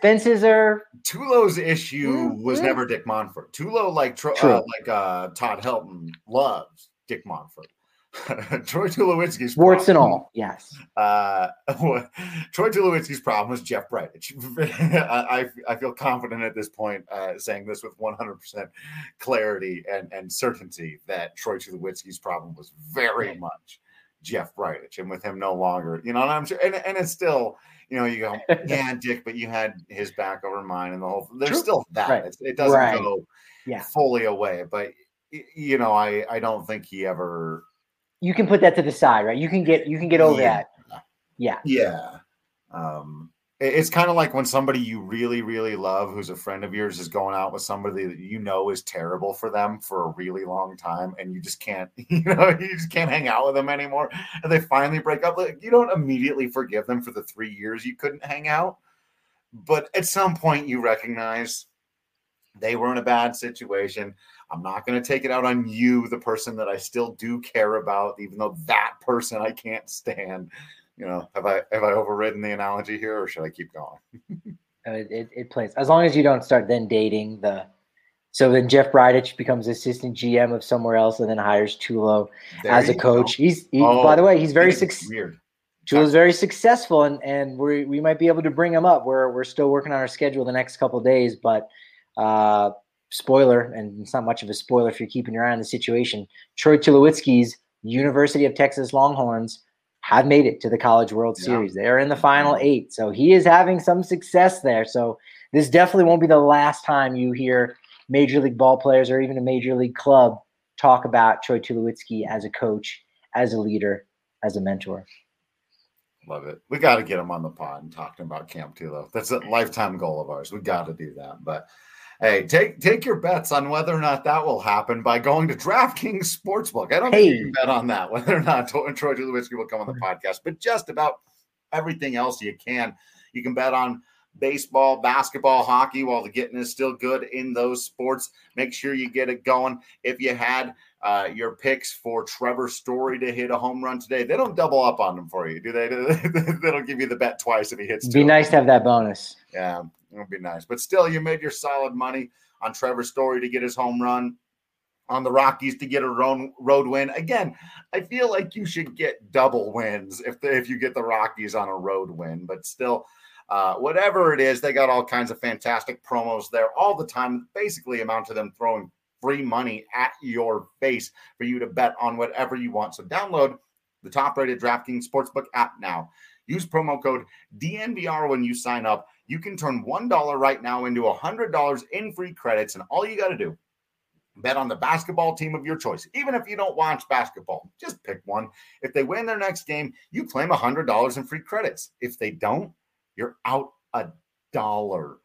fences are Tulo's issue mm-hmm. was never Dick Monfort. Tulo, like uh, like uh, Todd Helton, loves Dick Monfort. [LAUGHS] Troy Tulowitzki's warts and all, yes. Uh, [LAUGHS] Troy Tulowitzki's problem was Jeff Bridich. [LAUGHS] I, I feel confident at this point uh, saying this with 100% clarity and, and certainty that Troy Tulowitzki's problem was very much Jeff Bridich, and with him no longer, you know, and I'm sure, and, and it's still, you know, you go, yeah, Dick, but you had his back over mine, and the whole. There's True. still that. Right. It doesn't right. go yeah. fully away, but you know, I I don't think he ever you can put that to the side, right? You can get you can get over yeah. that. Yeah. Yeah. Um, it's kind of like when somebody you really, really love, who's a friend of yours, is going out with somebody that you know is terrible for them for a really long time, and you just can't, [LAUGHS] you know, you just can't hang out with them anymore. And they finally break up. Like you don't immediately forgive them for the three years you couldn't hang out, but at some point you recognize they were in a bad situation. I'm not going to take it out on you, the person that I still do care about, even though that person I can't stand. You know, have I have I overridden the analogy here, or should I keep going? [LAUGHS] it, it, it, plays as long as you don't start then dating the. So then Jeff Bridich becomes assistant GM of somewhere else, and then hires Tulo there as a coach. Go. He's he, oh, by the way, he's very successful. Tulo's very successful, and and we we might be able to bring him up. We're we're still working on our schedule the next couple days, but uh, spoiler, and it's not much of a spoiler if you're keeping your eye on the situation. Troy Tulowitzki's University of Texas Longhorns have made it to the College World yeah. Series. They're in the final eight. So he is having some success there. So this definitely won't be the last time you hear major league ball players or even a major league club talk about Troy Tulowitzki as a coach, as a leader, as a mentor. Love it. We got to get him on the pod and talking about Camp Tulo. That's a lifetime goal of ours. We got to do that. But Hey, take take your bets on whether or not that will happen by going to DraftKings Sportsbook. I don't hey. think you can bet on that, [LAUGHS] whether or not Troy Tulowitzki will come on the podcast, but just about everything else you can. You can bet on baseball, basketball, hockey while the getting is still good in those sports. Make sure you get it going. If you had uh, your picks for Trevor Story to hit a home run today, they don't double up on them for you, do they? [LAUGHS] they don't give you the bet twice if he hits. It'd be nice to have that bonus. Yeah, it would be nice. But still, you made your solid money on Trevor Story to get his home run, on the Rockies to get a road, win. Again, I feel like you should get double wins if the, if you get the Rockies on a road win. But still, uh, whatever it is, they got all kinds of fantastic promos there all the time. Basically, amount to them throwing free money at your face for you to bet on whatever you want. So download the top-rated DraftKings Sportsbook app now. Use promo code DNVR when you sign up you can turn $1 right now into $100 in free credits. And all you got to do, bet on the basketball team of your choice. Even if you don't watch basketball, just pick one. If they win their next game, you claim $100 in free credits. If they don't, you're out a dollar.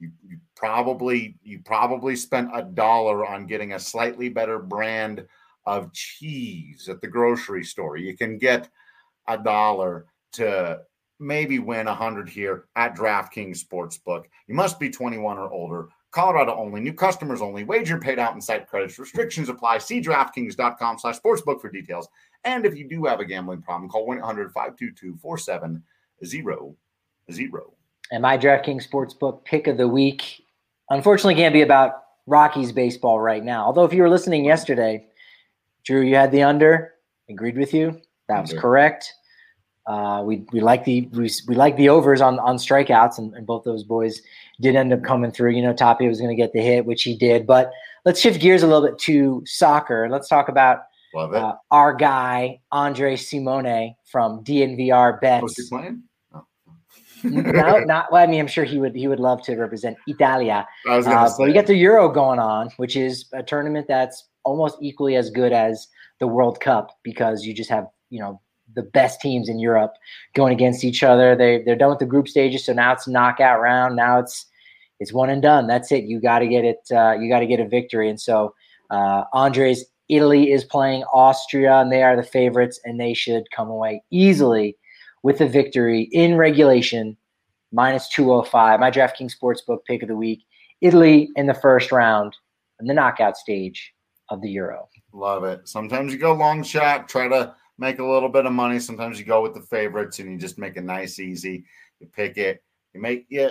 You, you probably you probably spent a dollar on getting a slightly better brand of cheese at the grocery store. You can get a dollar to maybe win 100 here at DraftKings Sportsbook. You must be 21 or older. Colorado only. New customers only. Wager paid out in site credits. Restrictions apply. See DraftKings.com slash sportsbook for details. And if you do have a gambling problem, call 1-800-522-4700. And my DraftKings Sportsbook pick of the week, unfortunately, can't be about Rockies baseball right now. Although if you were listening yesterday, Drew, you had the under. Agreed with you. That was correct. Uh, we we like the we, we like the overs on on strikeouts, and, and, both those boys did end up coming through. You know, Tapia was going to get the hit, which he did. But let's shift gears a little bit to soccer. and Let's talk about uh, our guy Andre Simone from DNVR Bets. Was playing? Oh. [LAUGHS] no, not. Well, I mean, I'm sure he would. He would love to represent Italia. Uh, but we got the Euro going on, which is a tournament that's almost equally as good as the World Cup because you just have you know the best teams in Europe going against each other. They they're done with the group stages, so now it's knockout round. Now it's it's one and done. That's it. You got to get it. Uh, you got to get a victory. And so uh, Andres Italy is playing Austria, and they are the favorites, and they should come away easily with a victory in regulation, minus two hundred five. My DraftKings Sportsbook pick of the week: Italy in the first round in the knockout stage of the Euro. Love it. Sometimes you go long shot, try to make a little bit of money. Sometimes you go with the favorites and you just make it nice, easy. You pick it, you make yeah,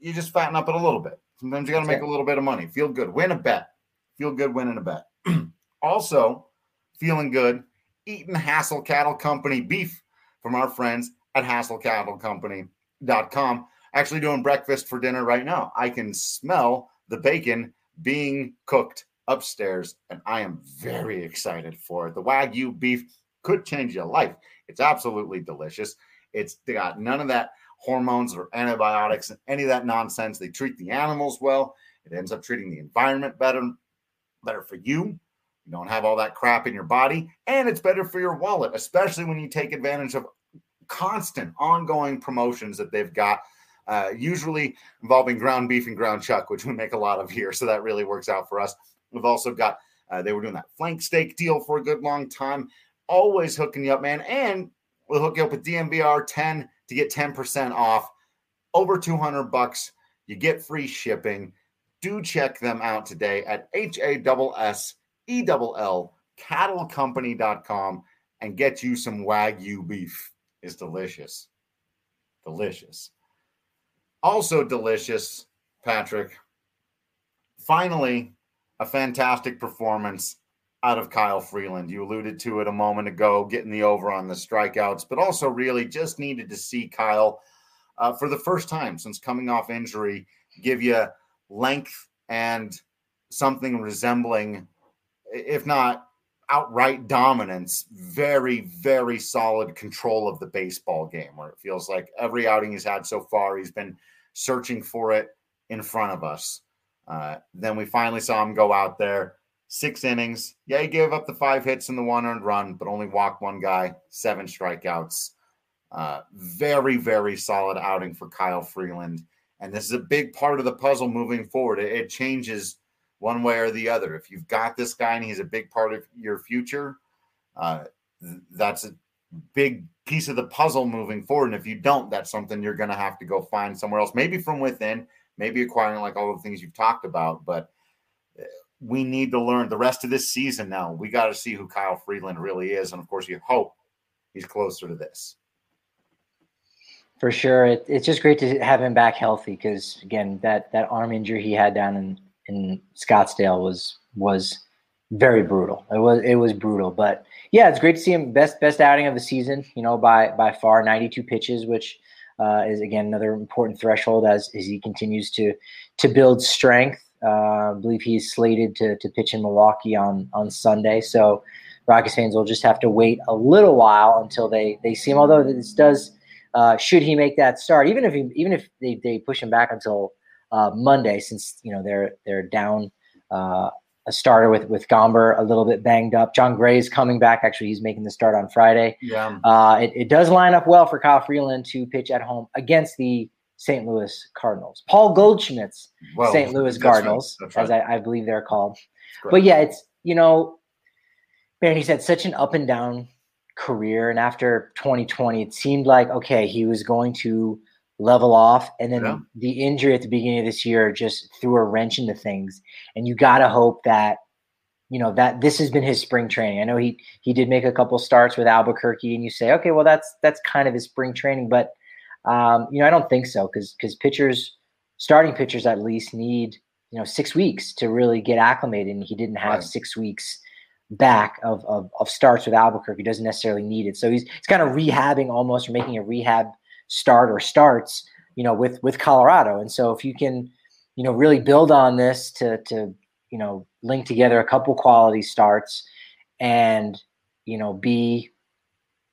you just fatten up it a little bit. Sometimes you got to make a little bit of money. Feel good. Win a bet. Feel good winning a bet. [CLEARS THROAT] also, feeling good, eating Hassel Cattle Company beef from our friends at hasslecattlecompany.com. Actually, doing breakfast for dinner right now. I can smell the bacon being cooked upstairs, and I am very excited for it. The Wagyu beef could change your life. It's absolutely delicious. It's got none of that hormones or antibiotics and any of that nonsense. They treat the animals well. It ends up treating the environment better, better for you. You don't have all that crap in your body, and it's better for your wallet, especially when you take advantage of constant, ongoing promotions that they've got. Uh, usually involving ground beef and ground chuck, which we make a lot of here. So that really works out for us. We've also got, uh, they were doing that flank steak deal for a good long time. Always hooking you up, man. And we'll hook you up with DNVR 10 to get 10% off. Over 200 bucks. You get free shipping. Do check them out today at H A S E L L cattlecompany.com and get you some Wagyu beef. It's delicious. Delicious. Also delicious, Patrick. Finally, a fantastic performance out of Kyle Freeland. You alluded to it a moment ago, getting the over on the strikeouts, but also really just needed to see Kyle uh, for the first time since coming off injury give you length and something resembling, if not outright dominance, very, very solid control of the baseball game, where it feels like every outing he's had so far, he's been searching for it in front of us. Uh, then we finally saw him go out there six innings. Yeah, he gave up the five hits and the one earned run, but only walked one guy, seven strikeouts. Uh, very, very solid outing for Kyle Freeland. And this is a big part of the puzzle moving forward. It, it changes one way or the other. If you've got this guy and he's a big part of your future, uh, that's a big piece of the puzzle moving forward. And if you don't, that's something you're going to have to go find somewhere else, maybe from within, maybe acquiring like all the things you've talked about. But we need to learn the rest of this season now. We got to see who Kyle Freeland really is. And of course, you hope he's closer to this. For sure. It, it's just great to have him back healthy because, again, that, that arm injury he had down in, in Scottsdale was was very brutal. It was it was brutal, but yeah, it's great to see him best best outing of the season. You know, by by far, 92 pitches, which uh, is again another important threshold as as he continues to to build strength. Uh, I believe he's slated to, to pitch in Milwaukee on, on Sunday. So Rockies fans will just have to wait a little while until they, they see him. Although this does, uh, should he make that start, even if he, even if they, they push him back until uh, Monday, since you know they're they're down uh, a starter with with Gomber a little bit banged up. Jon Gray is coming back. Actually, he's making the start on Friday. Yeah, uh, it, it does line up well for Kyle Freeland to pitch at home against the St. Louis Cardinals. Paul Goldschmidt's well, St. Louis Cardinals, right. right. as I, I, believe they're called. But yeah, it's you know, man, he's had such an up and down career, and after 2020, it seemed like okay, he was going to level off, and then yeah. the injury at the beginning of this year just threw a wrench into things. And you got to hope that you know that this has been his spring training. I know he he did make a couple starts with Albuquerque, and you say, okay, well that's that's kind of his spring training, but um, you know, I don't think so because because pitchers, starting pitchers at least need you know six weeks to really get acclimated, and he didn't have right. six weeks back of, of, of starts with Albuquerque. He doesn't necessarily need it, so he's he's kind of rehabbing almost or making a rehab start or starts, you know, with with Colorado. And so if you can, you know, really build on this to to you know link together a couple quality starts and you know be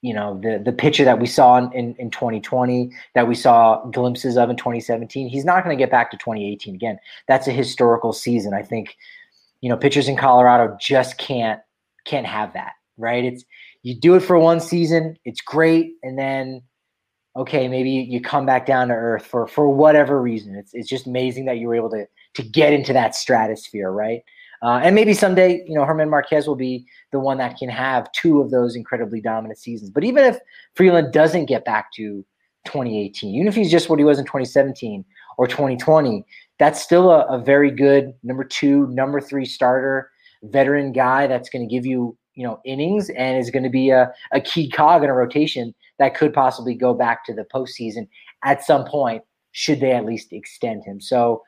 you know the the pitcher that we saw in, in, in 2020 that we saw glimpses of in 2017 he's not going to get back to 2018 again. That's a historical season. I think you know pitchers in colorado just can't can't have that right? It's you do it for one season it's great and then okay maybe you come back down to earth for for whatever reason. It's, it's just amazing that you were able to to get into that stratosphere right uh, and maybe someday, you know, German Marquez will be the one that can have two of those incredibly dominant seasons. But even if Freeland doesn't get back to 2018, even if he's just what he was in 2017 or 2020, that's still a, a very good number two, number three starter veteran guy that's going to give you you know innings and is going to be a, a key cog in a rotation that could possibly go back to the postseason at some point should they at least extend him so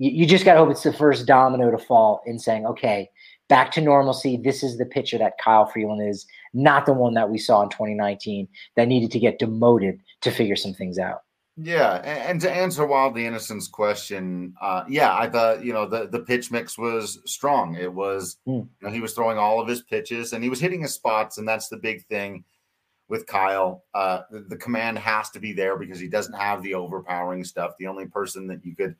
you, you just got to hope it's the first domino to fall in saying okay back to normalcy this is the pitcher that kyle freeland is not the one that we saw in 2019 that needed to get demoted to figure some things out yeah, and, to answer Wildly Innocent's question, uh, yeah, I thought you know the the pitch mix was strong. It was mm. you know he was throwing all of his pitches and he was hitting his spots, and that's the big thing with Kyle. Uh, the, the command has to be there because he doesn't have the overpowering stuff. The only person that you could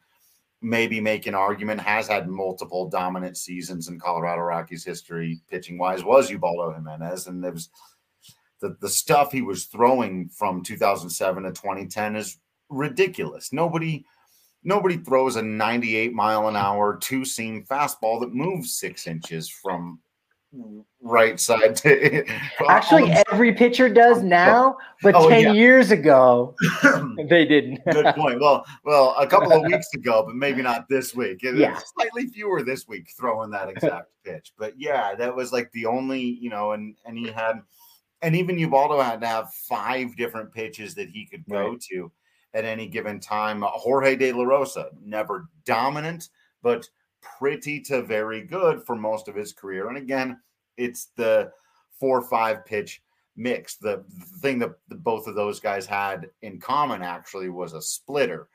maybe make an argument has had multiple dominant seasons in Colorado Rockies history, pitching wise, was Ubaldo Jimenez, and it was the the stuff he was throwing from 2007 to 2010 is ridiculous. Nobody nobody throws a 98 mile an hour two seam fastball that moves six inches from right side to [LAUGHS] actually um, every pitcher does um, now but oh, 10 yeah. years ago [CLEARS THROAT] they didn't good point well well a couple of weeks ago but maybe not this week yeah. slightly fewer this week throwing that exact [LAUGHS] pitch but yeah that was like the only you know and and he had and even Ubaldo had to have five different pitches that he could go right. to at any given time. Jorge De La Rosa, never dominant, but pretty to very good for most of his career. And again, it's the four five pitch mix. The, the thing that both of those guys had in common actually was a splitter.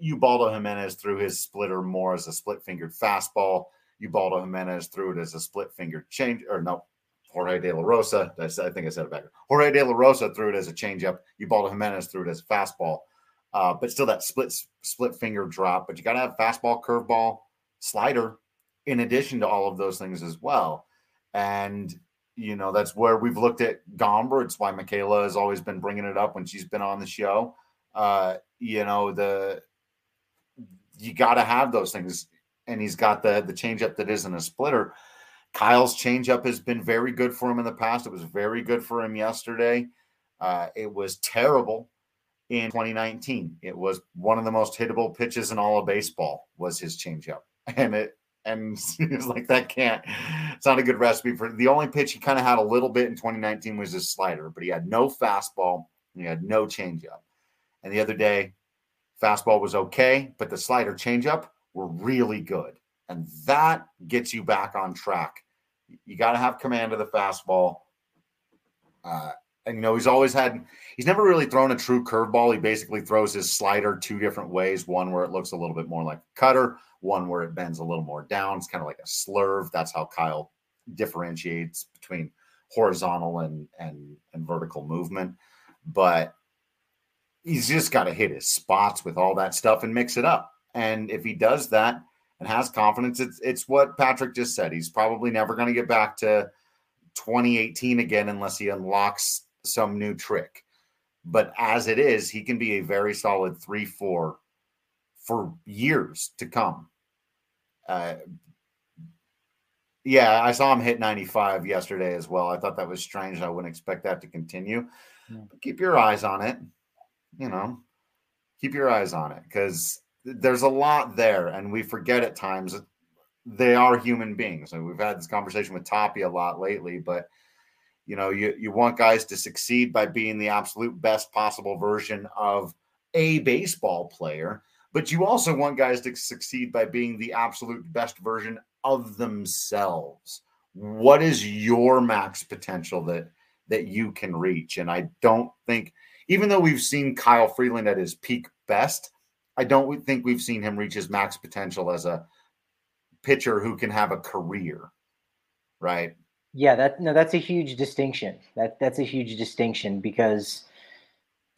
Ubaldo Jimenez threw his splitter more as a split fingered fastball. Ubaldo Jimenez threw it as a split fingered change, or no, Jorge De La Rosa. I think I said it back. Jorge De La Rosa threw it as a changeup. Ubaldo Jimenez threw it as a fastball. Uh, but still that split split finger drop. But you got to have fastball, curveball, slider, in addition to all of those things as well. And you know that's where we've looked at Gomber. It's why Michaela has always been bringing it up when she's been on the show. Uh, you know the you got to have those things, and he's got the the changeup that isn't a splitter. Kyle's changeup has been very good for him in the past. It was very good for him yesterday. Uh, it was terrible in 2019. It was one of the most hittable pitches in all of baseball was his changeup, and it and [LAUGHS] it's like that can't. It's not a good recipe for the only pitch he kind of had a little bit in 2019 was his slider, but he had no fastball. And he had no changeup. And the other day, fastball was okay, but the slider changeup were really good. And that gets you back on track. You got to have command of the fastball. Uh, and you know, he's always had, he's never really thrown a true curveball. He basically throws his slider two different ways one where it looks a little bit more like a cutter, one where it bends a little more down. It's kind of like a slurve. That's how Kyle differentiates between horizontal and and and vertical movement. But he's just got to hit his spots with all that stuff and mix it up. And if he does that, and has confidence. It's it's what Patrick just said. He's probably never going to get back to 2018 again unless he unlocks some new trick. But as it is, he can be a very solid 3 4 for years to come. Uh, yeah, I saw him hit 95 yesterday as well. I thought that was strange. I wouldn't expect that to continue. Yeah. keep your eyes on it. You know, keep your eyes on it because there's a lot there, and we forget at times they are human beings. And we've had this conversation with Toppy a lot lately, but you know, you, you want guys to succeed by being the absolute best possible version of a baseball player, but you also want guys to succeed by being the absolute best version of themselves. What is your max potential that that you can reach? And I don't think, even though we've seen Kyle Freeland at his peak best, I don't think we've seen him reach his max potential as a pitcher who can have a career, right? Yeah, that no, that's a huge distinction. That that's a huge distinction because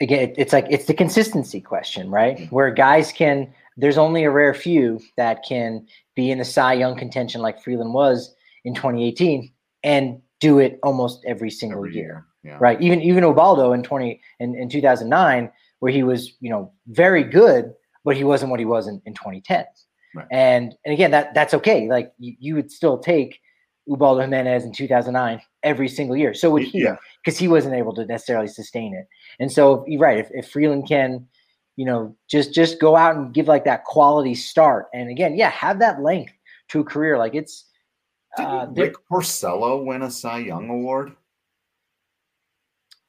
again, it's like it's the consistency question, right? Mm-hmm. Where guys can there's only a rare few that can be in the Cy Young contention like Freeland was in 2018 and do it almost every single every year. year. Yeah. Right. Even even Ubaldo in 20 in, in 2009, where he was, you know, very good, but he wasn't what he was in, in 2010. Right. And and again, that that's okay. Like you, you would still take Ubaldo Jimenez in 2009 every single year. So would he, because he wasn't able to necessarily sustain it. And so you're right. If, if Freeland can, you know, just just go out and give like that quality start, and again, yeah, have that length to a career. Like it's, Did uh, Rick Porcello win a Cy Young award?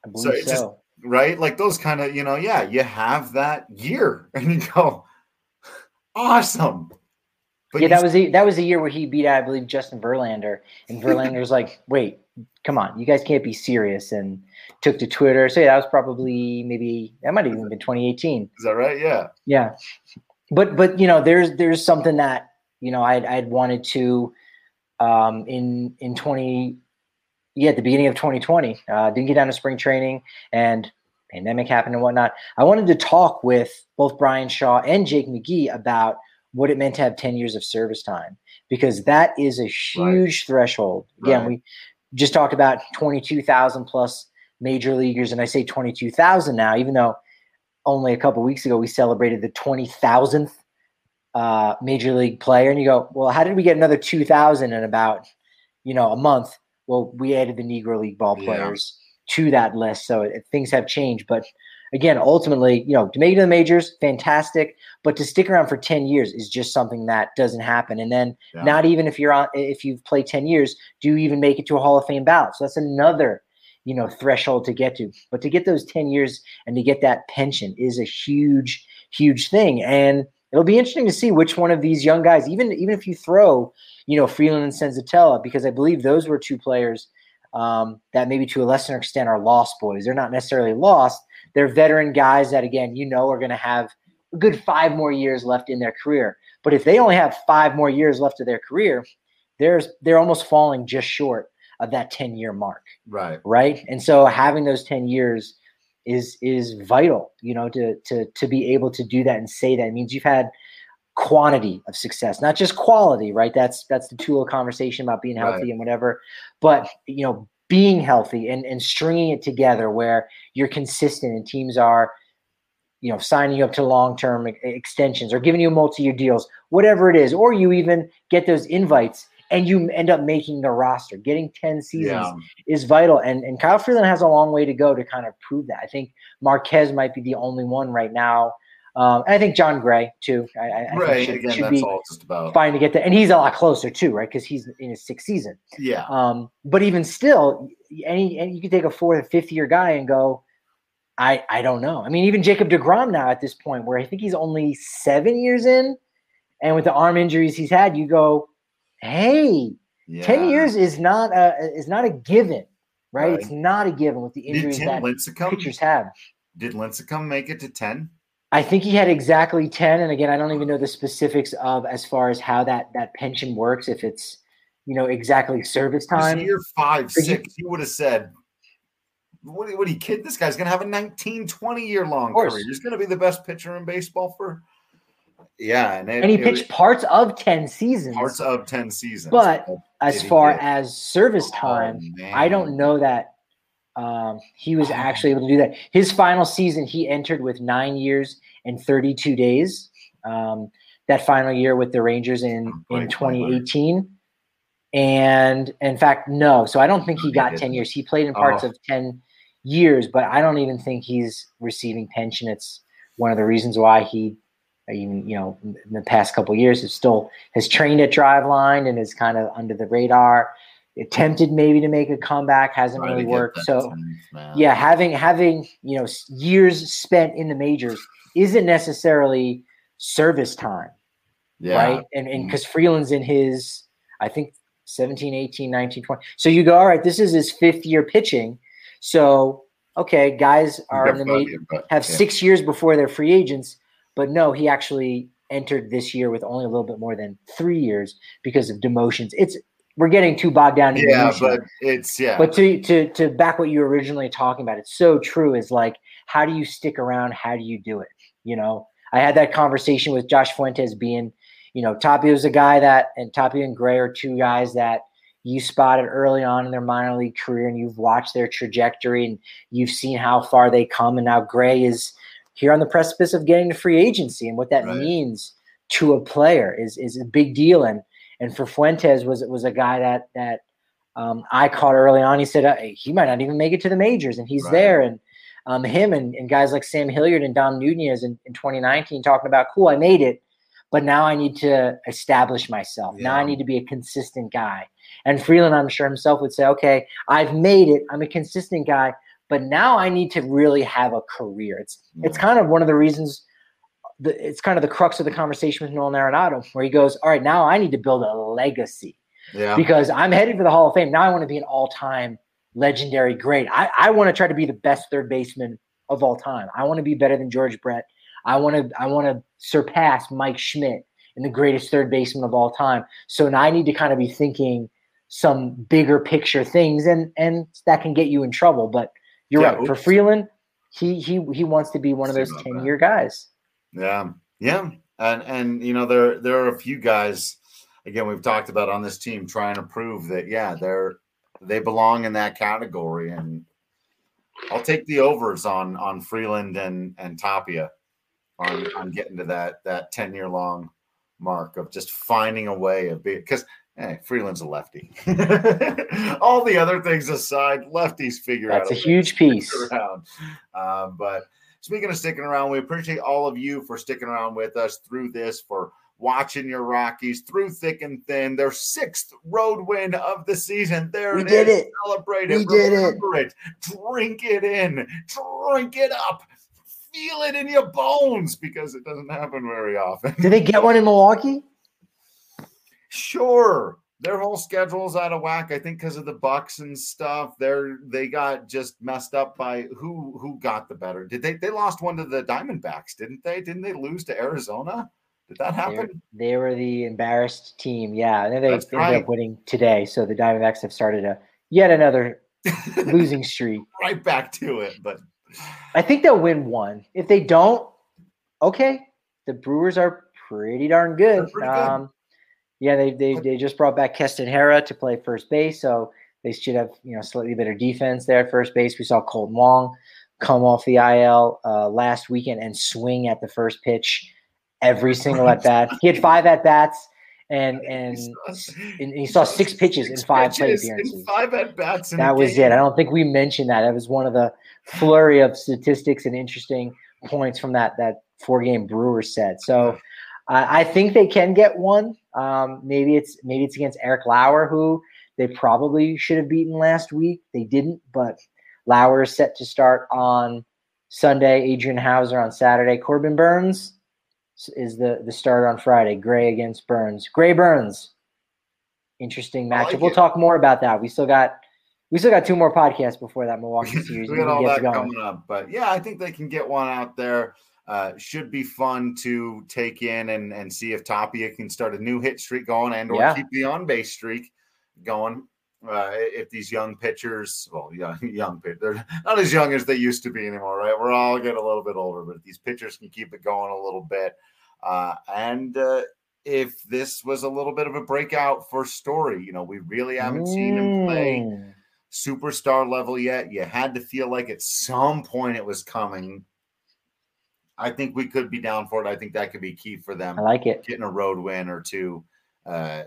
I believe so. Just, right? Like those kind of, you know, yeah, you have that year [LAUGHS] and you go, awesome. But yeah, that was the, that was the year where he beat, I believe, Justin Verlander, and Verlander was [LAUGHS] like, "Wait, come on, you guys can't be serious," and took to Twitter. So yeah, that was probably maybe that might have even been 2018. Is that right? Yeah. Yeah, but but you know, there's there's something that you know I'd I'd wanted to um, in in 20 yeah at the beginning of 2020 uh, didn't get down to spring training and pandemic happened and whatnot. I wanted to talk with both Bryan Shaw and Jake McGee about what it meant to have 10 years of service time because that is a huge right. threshold. Again, right. we just talked about 22,000 plus major leaguers, and I say 22,000 now, even though only a couple weeks ago we celebrated the 20,000th uh, major league player. And you go, well, how did we get another 2,000 in about, you know, a month? Well, we added the Negro League ball players yeah. to that list. So it, things have changed. But again, ultimately, you know, to make it to the majors, fantastic. But to stick around for 10 years is just something that doesn't happen. And then yeah. not even if you're on, if you've played 10 years, do you even make it to a Hall of Fame ballot? So that's another, you know, threshold to get to. But to get those 10 years and to get that pension is a huge, huge thing. And it'll be interesting to see which one of these young guys, even, even if you throw, you know, Freeland and Senzatela, because I believe those were two players um, that maybe to a lesser extent are lost boys. They're not necessarily lost, they're veteran guys that, again, you know, are going to have a good five more years left in their career. But if they only have five more years left of their career, there's they're almost falling just short of that 10 year mark. Right. Right. And so having those 10 years is is vital, you know, to to to be able to do that and say that it means you've had quantity of success, not just quality, right? That's that's the tool of conversation about being healthy right. and whatever. But you know, being healthy and, and stringing it together where you're consistent and teams are you know signing you up to long-term extensions or giving you multi-year deals whatever it is or you even get those invites and you end up making the roster getting 10 seasons yeah. is vital and, and kyle freeland has a long way to go to kind of prove that i think marquez might be the only one right now um, and I think Jon Gray too. I, I right. Should, Again, should that's all just about. Fine to get there, and he's a lot closer too, right? Because he's in his sixth season. Yeah. Um, but even still, any and you can take a fourth or fifth year guy and go, I I don't know. I mean, even Jacob Degrom now at this point, where I think he's only seven years in, and with the arm injuries he's had, you go, hey, yeah. ten years is not a is not a given, right? right. It's not a given with the injuries that Lincecum, pitchers have. Did Lincecum make it to ten? I think he had exactly 10. And again, I don't even know the specifics of as far as how that that pension works, if it's you know exactly service time. Year five, six, you, would have said, what, what are you kidding? This guy's gonna have a 19, 20 year long career. He's gonna be the best pitcher in baseball for yeah, and, it, and he pitched was, parts of 10 seasons. Parts of 10 seasons. But as far as service oh, time, oh, I don't know that um, he was actually able to do that. His final season, he entered with nine years and 32 days. Um, that final year with the Rangers in in 2018. And in fact, no. So I don't think he got 10 years. He played in parts oh. of 10 years, but I don't even think he's receiving pension. It's one of the reasons why he even you know in the past couple years has still has trained at driveline and is kind of under the radar attempted maybe to make a comeback hasn't really worked so yeah having having you know years spent in the majors isn't necessarily service time yeah. right and and because mm-hmm. freeland's in his i think 17 18 19 20 so you go all right this is his fifth year pitching so okay guys are in the major have yeah. six years before they're free agents but no he actually entered this year with only a little bit more than three years because of demotions it's we're getting too bogged down. Yeah, but it's yeah. But to to to back what you were originally talking about, it's so true. Is like, how do you stick around? How do you do it? You know, I had that conversation with Josh Fuentes, being, you know, Tapia's a guy that, and Tapio and Gray are two guys that you spotted early on in their minor league career, and you've watched their trajectory, and you've seen how far they come, and now Gray is here on the precipice of getting to free agency, and what that right. means to a player is is a big deal, and and for Fuentes was was a guy that that um, I caught early on. He said uh, he might not even make it to the majors, and he's right. there. And um, him and, and, guys like Sam Hilliard and Dom Nunez in, in 2019 talking about, cool, I made it, but now I need to establish myself. Yeah. Now I need to be a consistent guy. And Freeland, I'm sure himself would say, okay, I've made it. I'm a consistent guy, but now I need to really have a career. It's yeah. it's kind of one of the reasons. The, it's kind of the crux of the conversation with Nolan Arenado, where he goes, "All right, now I need to build a legacy, yeah. because I'm headed for the Hall of Fame. Now I want to be an all-time legendary great. I, I want to try to be the best third baseman of all time. I want to be better than George Brett. I want to I want to surpass Mike Schmidt in the greatest third baseman of all time. So now I need to kind of be thinking some bigger picture things, and and that can get you in trouble. But you're yeah, right. Oops. For Freeland, he he he wants to be one of those ten year guys. Yeah, yeah, and and you know there there are a few guys. Again, we've talked about on this team trying to prove that yeah they're they belong in that category, and I'll take the overs on on Freeland and and Tapia on on getting to that that ten year long mark of just finding a way of being because hey, Freeland's a lefty. [LAUGHS] All the other things aside, lefties figure That's out. That's a, huge piece. [LAUGHS] Around. Um, but speaking of sticking around, we appreciate all of you for sticking around with us through this for watching your Rockies through thick and thin. Their sixth road win of the season. There we it did is. it. Celebrate it. We did it. it. Drink it in. Drink it up feel it in your bones because it doesn't happen very often. Did they get one in Milwaukee? Sure. Their whole schedule's out of whack. I think because of the Bucks and stuff. They're they got just messed up by who who got the better. Did they they lost one to the Diamondbacks, didn't they? Didn't they lose to Arizona? Did that happen? They, they were the embarrassed team. Yeah, and they ended right. up winning today. So the Diamondbacks have started a yet another [LAUGHS] losing streak. right back to it, but I think they'll win one. If they don't, okay. The Brewers are pretty darn good. Pretty good. Um, yeah, they, they they just brought back Keston Hiura to play first base, so they should have you know slightly better defense there at first base. We saw Kolten Wong come off the IL uh, last weekend and swing at the first pitch every single at bat. He had five at bats and [LAUGHS] and, and he saw six pitches six in five plate appearances. five at bats. That was game. it. I don't think we mentioned that. That was one of the flurry of statistics and interesting points from that that four game Brewers set. So uh, I think they can get one. Um, maybe it's maybe it's against Eric Lauer, who they probably should have beaten last week. They didn't, but Lauer is set to start on Sunday. Adrian Houser on Saturday. Corbin Burnes is the the start on Friday. Gray against Burnes. Gray Burnes. Interesting matchup. Like we'll talk more about that. We still got we still got two more podcasts before that Milwaukee [LAUGHS] series. we got all that coming up, but yeah, I think they can get one out there. Uh, should be fun to take in and, and see if Tapia can start a new hit streak going and or yeah. keep the on base streak going. Uh, if these young pitchers, well, [LAUGHS] young, young they're not as young as they used to be anymore, right? We're all getting a little bit older, but if these pitchers can keep it going a little bit, uh, and uh, if this was a little bit of a breakout for Story, you know, we really haven't mm. seen him play superstar level yet. You had to feel like at some point it was coming. I think we could be down for it. I think that could be key for them. I like it. Getting a road win or two. Uh,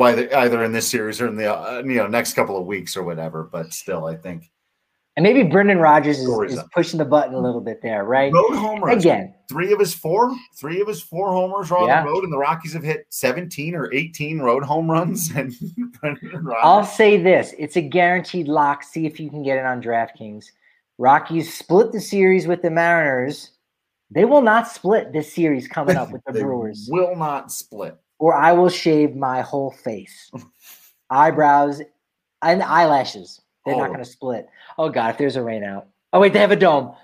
either either in this series or in the uh, you know next couple of weeks or whatever. But still, I think. And maybe Brendan Rodgers is, is pushing the button a little bit there, right? Road homers again. Three of his four, three of his four homers are on yeah. the road, and the Rockies have hit seventeen or eighteen road home runs. And [LAUGHS] I'll say this: it's a guaranteed lock. See if you can get it on DraftKings. Rockies split the series with the Mariners. They will not split this series coming up [LAUGHS] with the Brewers. Will not split or I will shave my whole face, [LAUGHS] eyebrows, and eyelashes. They're oh. not going to split. Oh God, if there's a rain out. Oh wait, they have a dome.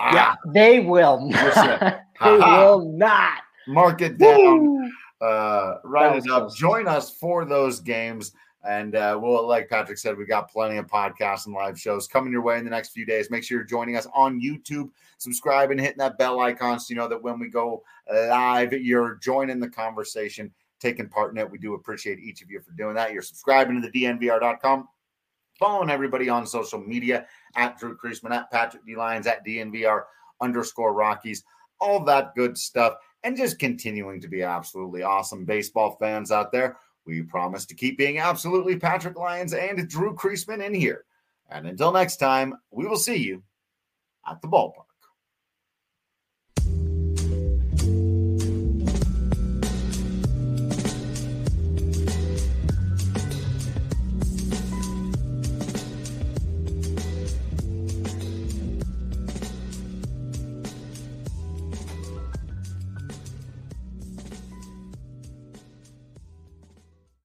Ah. Yeah, they will not. [LAUGHS] they will not. Mark it down. Uh, write it up. Join us for those games. And uh, we'll, like Patrick said, we've got plenty of podcasts and live shows coming your way in the next few days. Make sure you're joining us on YouTube, subscribe, and hitting that bell icon so you know that when we go live, you're joining the conversation, taking part in it. We do appreciate each of you for doing that. You're subscribing to the DNVR.com, following everybody on social media at Drew Creasman, at Patrick D. Lyons, at DNVR underscore Rockies, all that good stuff, and just continuing to be absolutely awesome baseball fans out there. We promise to keep being absolutely Patrick Lyons and Drew Creasman in here. And until next time, we will see you at the ballpark.